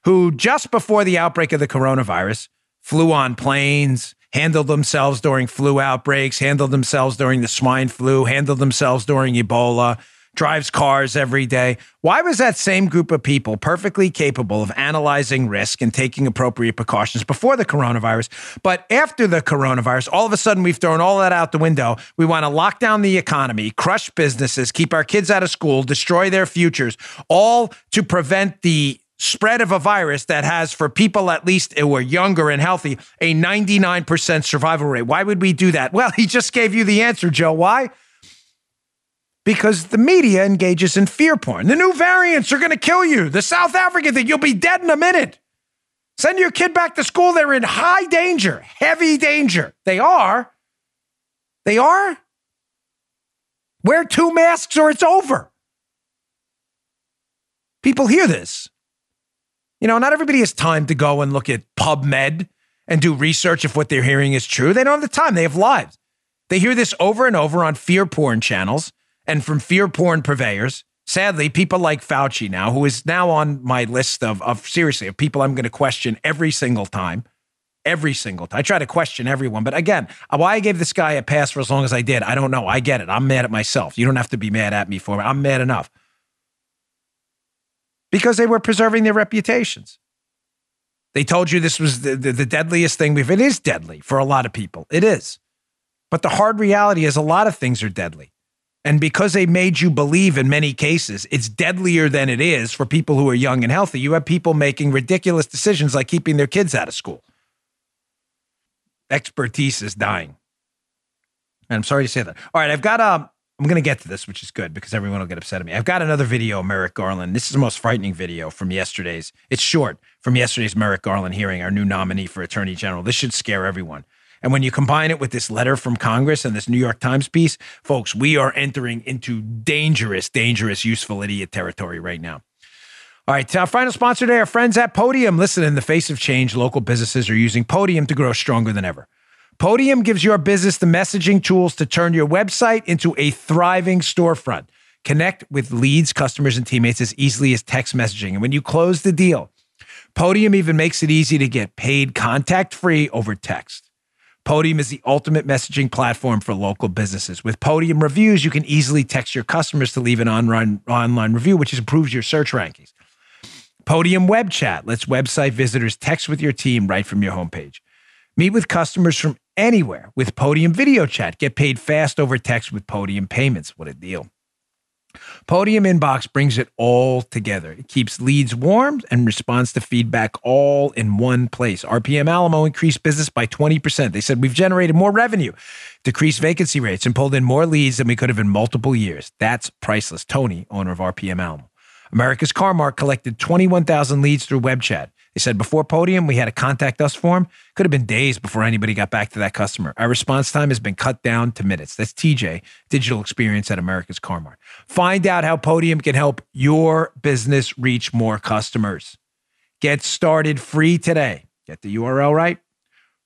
who just before the outbreak of the coronavirus flew on planes, handled themselves during flu outbreaks, handled themselves during the swine flu, handled themselves during Ebola, drives cars every day. Why was that same group of people perfectly capable of analyzing risk and taking appropriate precautions before the coronavirus? But after the coronavirus, all of a sudden we've thrown all that out the window. We want to lock down the economy, crush businesses, keep our kids out of school, destroy their futures, all to prevent the spread of a virus that has, for people at least who are younger and healthy, a 99% survival rate. Why would we do that? Well, [LAUGHS] he just gave you the answer, Joe. Why? Because the media engages in fear porn. The new variants are going to kill you. The South African thing, you'll be dead in a minute. Send your kid back to school. They're in high danger, heavy danger. They are. They are. Wear two masks or it's over. People hear this. You know, not everybody has time to go and look at PubMed and do research if what they're hearing is true. They don't have the time. They have lives. They hear this over and over on fear porn channels and from fear porn purveyors. Sadly, people like Fauci now, who is now on my list of, of seriously, of people I'm going to question every single time. Every single time. I try to question everyone. But again, why I gave this guy a pass for as long as I did, I don't know. I get it. I'm mad at myself. You don't have to be mad at me for it. I'm mad enough because they were preserving their reputations. They told you this was the, the, the, deadliest thing we've. It is deadly for a lot of people. It is. But the hard reality is a lot of things are deadly. And because they made you believe in many cases it's deadlier than it is for people who are young and healthy, you have people making ridiculous decisions like keeping their kids out of school. Expertise is dying. And I'm sorry to say that. All right, I've got um I'm going to get to this, which is good because everyone will get upset at me. I've got another video Merrick Garland. This is the most frightening video from yesterday's. It's short from yesterday's Merrick Garland hearing, our new nominee for Attorney General. This should scare everyone. And when you combine it with this letter from Congress and this New York Times piece, folks, we are entering into dangerous, dangerous, useful idiot territory right now. All right, our final sponsor today, our friends at Podium. Listen, in the face of change, local businesses are using Podium to grow stronger than ever. Podium gives your business the messaging tools to turn your website into a thriving storefront. Connect with leads, customers, and teammates as easily as text messaging. And when you close the deal, Podium even makes it easy to get paid contact free over text. Podium is the ultimate messaging platform for local businesses. With Podium reviews, you can easily text your customers to leave an online, online review, which improves your search rankings. Podium Web Chat lets website visitors text with your team right from your homepage. Meet with customers from anywhere with Podium Video Chat. Get paid fast over text with Podium Payments. What a deal. Podium Inbox brings it all together. It keeps leads warm and responds to feedback all in one place. RPM Alamo increased business by 20%. They said we've generated more revenue, decreased vacancy rates, and pulled in more leads than we could have in multiple years. That's priceless. Tony, owner of RPM Alamo. America's Car-Mart collected 21,000 leads through web chat. They said before Podium, we had a contact us form. Could have been days before anybody got back to that customer. Our response time has been cut down to minutes. That's TJ, digital experience at America's Car-Mart. Find out how Podium can help your business reach more customers. Get started free today. Get the URL right.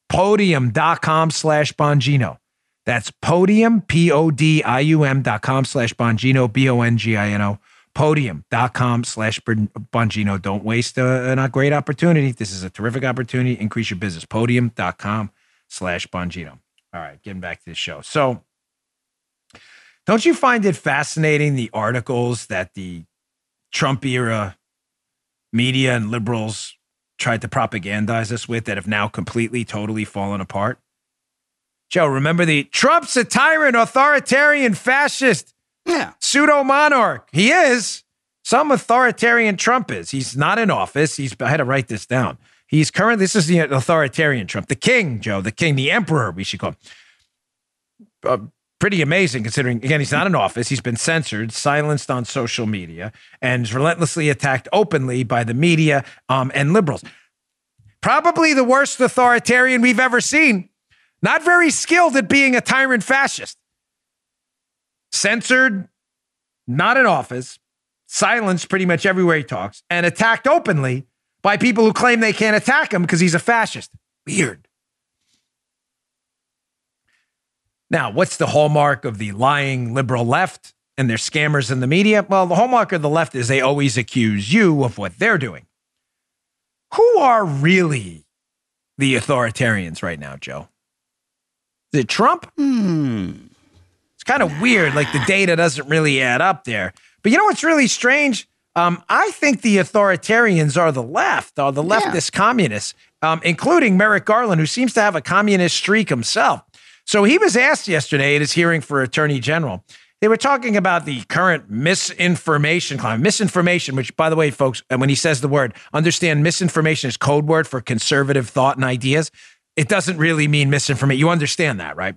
Podium.com slash Bongino. That's podium, P O D I U M dot com slash Bongino, B O N G I N O podium.com slash Bongino. Don't waste a, a, great opportunity. This is a terrific opportunity. Increase your business. Podium.com slash Bongino. All right, getting back to the show. So, don't you find it fascinating the articles that the Trump era media and liberals tried to propagandize us with that have now completely, totally fallen apart? Joe, remember the Trump's a tyrant, authoritarian, fascist. Yeah. Pseudo monarch. He is. Some authoritarian Trump is. He's not in office. He's I had to write this down. He's currently this is the authoritarian Trump, the king, Joe, the king, the emperor, we should call him. Uh, pretty amazing considering again he's not in office he's been censored silenced on social media and is relentlessly attacked openly by the media um, and liberals probably the worst authoritarian we've ever seen Not very skilled at being a tyrant fascist. Censored, not in office, silenced pretty much everywhere he talks, and attacked openly by people who claim they can't attack him because he's a fascist. Weird. Now, what's the hallmark of the lying liberal left and their scammers in the media? Well, the hallmark of the left is they always accuse you of what they're doing. Who are really the authoritarians right now, Joe? Is it Trump? Hmm. Kind of weird. Like the data doesn't really add up there. But you know what's really strange? Um, I think the authoritarians are the left, are the leftist communists, um, including Merrick Garland, who seems to have a communist streak himself. So he was asked yesterday at his hearing for attorney general. They were talking about the current misinformation climate. Misinformation, which, by the way, folks, when he says the word, understand misinformation is code word for conservative thought and ideas. It doesn't really mean misinformation. You understand that, right?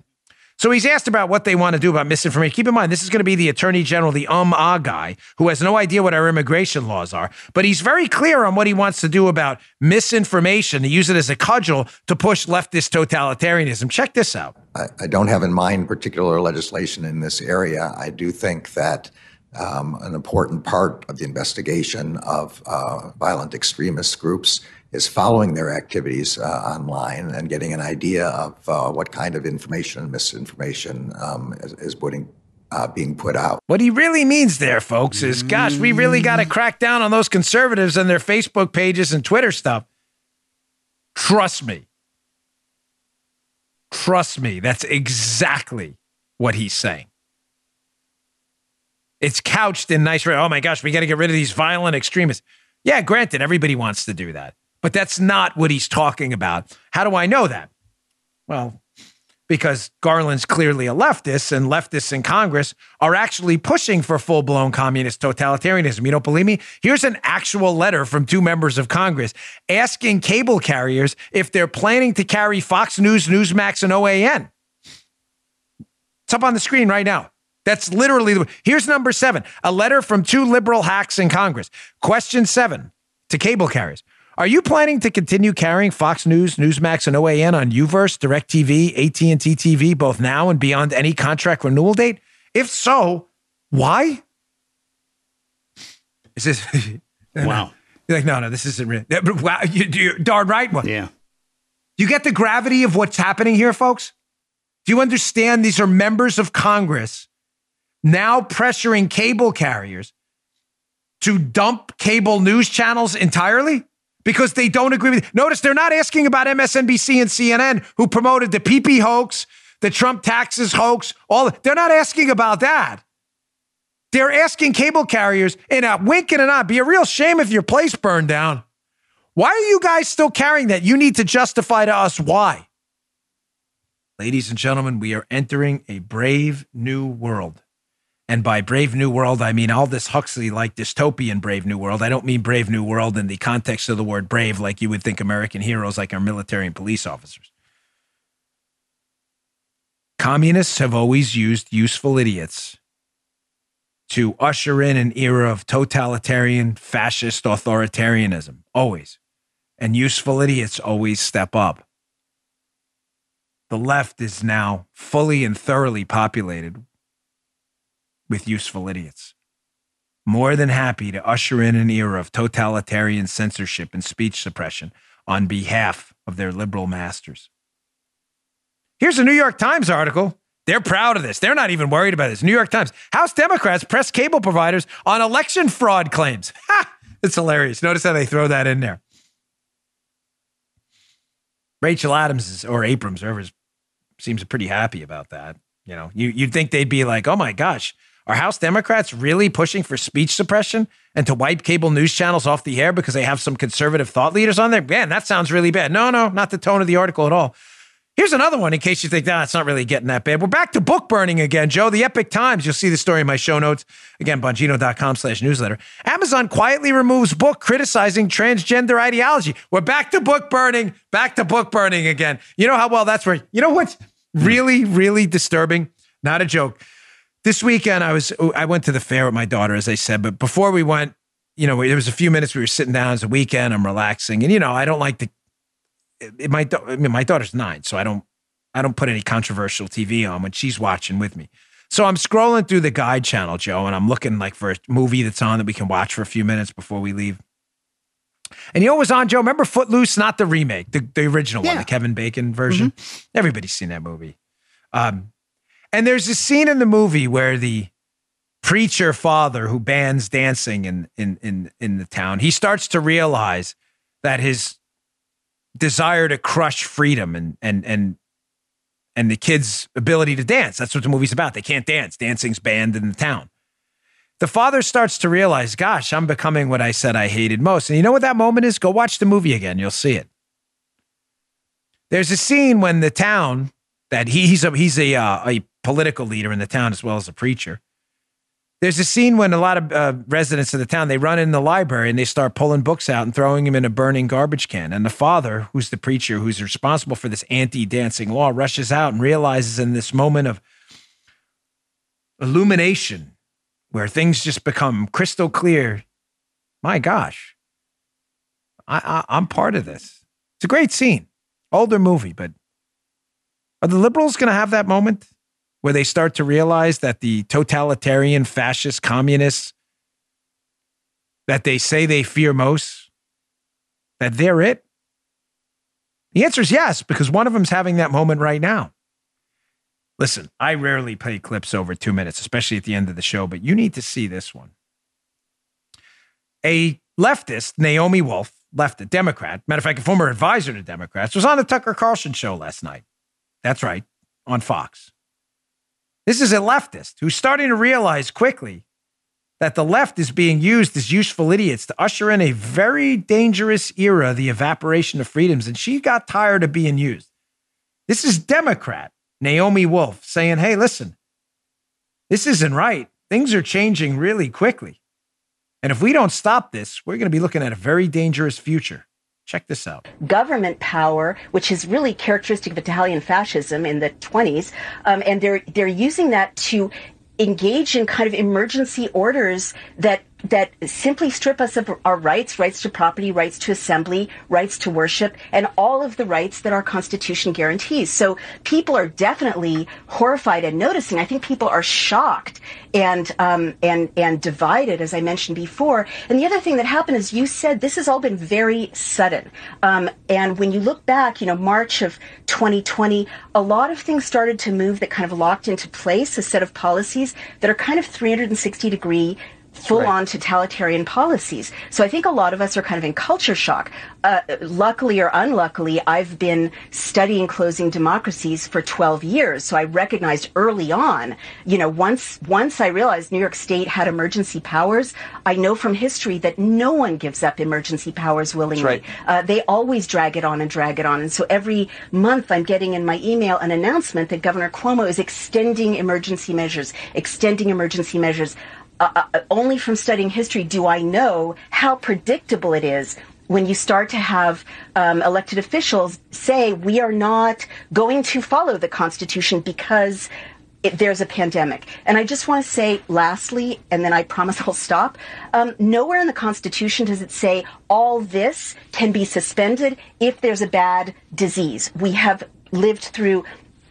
So he's asked about what they want to do about misinformation. Keep in mind, this is going to be the attorney general, the um ah guy, who has no idea what our immigration laws are. But he's very clear on what he wants to do about misinformation, to use it as a cudgel to push leftist totalitarianism. Check this out. I, I don't have in mind particular legislation in this area. I do think that um, an important part of the investigation of uh, violent extremist groups is following their activities uh, online and getting an idea of uh, what kind of information and misinformation um, is, is putting, uh, being put out. What he really means there, folks, is gosh, we really got to crack down on those conservatives and their Facebook pages and Twitter stuff. Trust me. Trust me. That's exactly what he's saying. It's couched in nice, oh my gosh, we got to get rid of these violent extremists. Yeah, granted, everybody wants to do that. But that's not what he's talking about. How do I know that? Well, because Garland's clearly a leftist, and leftists in Congress are actually pushing for full blown communist totalitarianism. You don't believe me? Here's an actual letter from two members of Congress asking cable carriers if they're planning to carry Fox News, Newsmax, and OAN. It's up on the screen right now. That's literally the. Here's number seven a letter from two liberal hacks in Congress. Question seven to cable carriers. Are you planning to continue carrying Fox News, Newsmax, and OAN on UVerse, DirecTV, AT&T TV, both now and beyond any contract renewal date? If so, why? Is this [LAUGHS] Wow. You're like, no, no, this isn't real. Wow, you, you darn right. Yeah. you get the gravity of what's happening here, folks? Do you understand these are members of Congress now pressuring cable carriers to dump cable news channels entirely? Because they don't agree with. Notice they're not asking about MSNBC and CNN who promoted the PP hoax, the Trump taxes hoax. All they're not asking about that. They're asking cable carriers in a wink and a nod. Be a real shame if your place burned down. Why are you guys still carrying that? You need to justify to us why. Ladies and gentlemen, we are entering a brave new world. And by Brave New World, I mean all this Huxley like dystopian Brave New World. I don't mean Brave New World in the context of the word brave, like you would think American heroes like our military and police officers. Communists have always used useful idiots to usher in an era of totalitarian, fascist authoritarianism. Always. And useful idiots always step up. The left is now fully and thoroughly populated with useful idiots. More than happy to usher in an era of totalitarian censorship and speech suppression on behalf of their liberal masters. Here's a New York Times article. They're proud of this. They're not even worried about this. New York Times. House Democrats press cable providers on election fraud claims. [LAUGHS] Ha! It's hilarious. Notice how they throw that in there. Rachel Adams or Abrams, whoever seems pretty happy about that. You know, you, you'd think they'd be like, oh my gosh, are House Democrats really pushing for speech suppression and to wipe cable news channels off the air because they have some conservative thought leaders on there? Man, that sounds really bad. No, no, not the tone of the article at all. Here's another one in case you think, nah, it's not really getting that bad. We're back to book burning again, Joe. The Epoch Times. You'll see the story in my show notes. Again, bongino.com slash newsletter. Amazon quietly removes book criticizing transgender ideology. We're back to book burning, back to book burning again. You know how well that's where, you know what's really, really disturbing? Not a joke. This weekend, I was, I went to the fair with my daughter, as I said, but before we went, you know, there was a few minutes we were sitting down as a weekend. I'm relaxing. And, you know, I don't like to it, my I mean, my daughter's nine, so I don't I don't put any controversial TV on when she's watching with me. So I'm scrolling through the guide channel, Joe, and I'm looking like for a movie that's on that we can watch for a few minutes before we leave. And you know what was on, Joe? Remember Footloose, not the remake, the, the original one, the Kevin Bacon version? Everybody's seen that movie. Um, and there's a scene in the movie where the preacher father who bans dancing in in in in the town, he starts to realize that his desire to crush freedom and and and and the kids' ability to dance. That's what the movie's about. They can't dance. Dancing's banned in the town. The father starts to realize, gosh, I'm becoming what I said I hated most. And you know what that moment is? Go watch the movie again. You'll see it. There's a scene when the town that he, he's a he's a uh, a political leader in the town as well as a preacher. There's a scene when a lot of uh, residents of the town they run in the library and they start pulling books out and throwing them in a burning garbage can. And the father, who's the preacher, who's responsible for this anti-dancing law, rushes out and realizes in this moment of illumination, where things just become crystal clear. My gosh, I, I I'm part of this. It's a great scene, older movie, but are the liberals going to have that moment? Where they start to realize that the totalitarian fascist communists that they say they fear most that they're it? The answer is yes because one of them's having that moment right now. Listen i rarely play clips over two minutes especially at the end of the show but you need to see this one. A leftist naomi wolf left a democrat matter of fact a former advisor to democrats was on the tucker carlson show last night. That's right on fox this is a leftist who's starting to realize quickly that the left is being used as useful idiots to usher in a very dangerous era, the evaporation of freedoms. And she got tired of being used. This is Democrat Naomi Wolf saying, hey, listen, this isn't right. Things are changing really quickly. And if we don't stop this, we're going to be looking at a very dangerous future. Check this out. government power, which is really characteristic of Italian fascism in the 20s, um, and they're they're using that to engage in kind of emergency orders that that simply strip us of our rights, rights to property, rights to assembly, rights to worship, and all of the rights that our Constitution guarantees. So people are definitely horrified and noticing. I think people are shocked and um, and and divided, as I mentioned before. And the other thing that happened is you said this has all been very sudden. Um, and when you look back, you know, March of 2020, a lot of things started to move that kind of locked into place a set of policies that are kind of 360 degree full on totalitarian policies. So I think a lot of us are kind of in culture shock. Uh, luckily or unluckily, I've been studying closing democracies for 12 years. So I recognized early on, you know, once, once I realized New York State had emergency powers, I know from history that no one gives up emergency powers willingly. right. Uh, they always drag it on and drag it on. And so every month I'm getting in my email an announcement that Governor Cuomo is extending emergency measures, extending emergency measures. Uh, uh, only from studying history do I know how predictable it is when you start to have um, elected officials say we are not going to follow the Constitution because it, there's a pandemic. And I just want to say, lastly, and then I promise [LAUGHS] I'll stop. Um, nowhere in the Constitution does it say all this can be suspended if there's a bad disease. We have lived through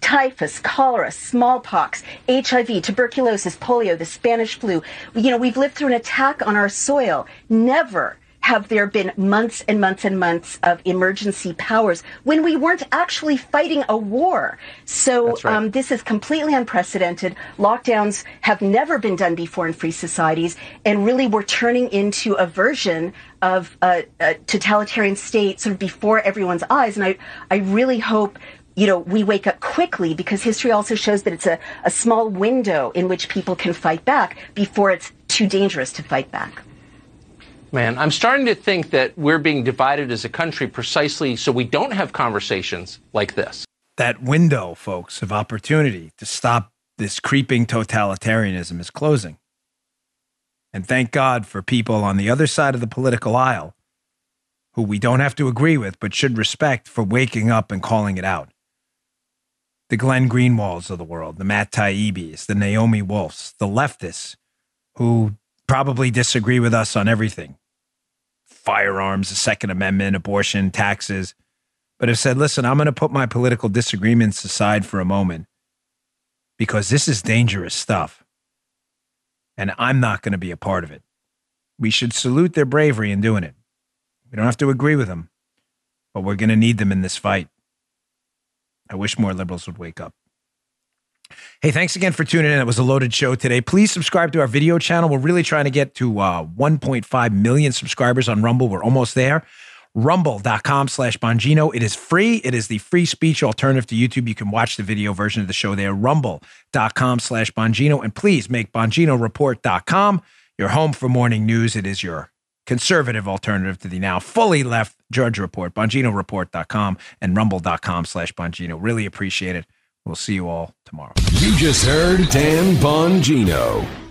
typhus, cholera, smallpox, HIV, tuberculosis, polio, the Spanish flu. You know, we've lived through an attack on our soil. Never have there been months and months and months of emergency powers when we weren't actually fighting a war. So right. um, this is completely unprecedented. Lockdowns have never been done before in free societies, and really we're turning into a version of a, a totalitarian state sort of before everyone's eyes. And I, I really hope you know, we wake up quickly because history also shows that it's a, a small window in which people can fight back before it's too dangerous to fight back. Man, I'm starting to think that we're being divided as a country precisely so we don't have conversations like this. That window, folks, of opportunity to stop this creeping totalitarianism is closing. And thank God for people on the other side of the political aisle who we don't have to agree with but should respect for waking up and calling it out. The Glenn Greenwalds of the world, the Matt Taibbi's, the Naomi Wolfs, the leftists who probably disagree with us on everything firearms, the Second Amendment, abortion, taxes. but have said, listen, I'm going to put my political disagreements aside for a moment because this is dangerous stuff. And I'm not going to be a part of it. We should salute their bravery in doing it. We don't have to agree with them, but we're going to need them in this fight. I wish more liberals would wake up. Hey, thanks again for tuning in. It was a loaded show today. Please subscribe to our video channel. We're really trying to get to uh, 1.5 million subscribers on Rumble. We're almost there. Rumble.com slash Bongino. It is free. It is the free speech alternative to YouTube. You can watch the video version of the show there. Rumble.com slash Bongino. And please make BonginoReport.com your home for morning news. It is your conservative alternative to the now fully left Drudge Report, BonginoReport.com and Rumble.com slash Bongino. Really appreciate it. We'll see you all tomorrow. You just heard Dan Bongino.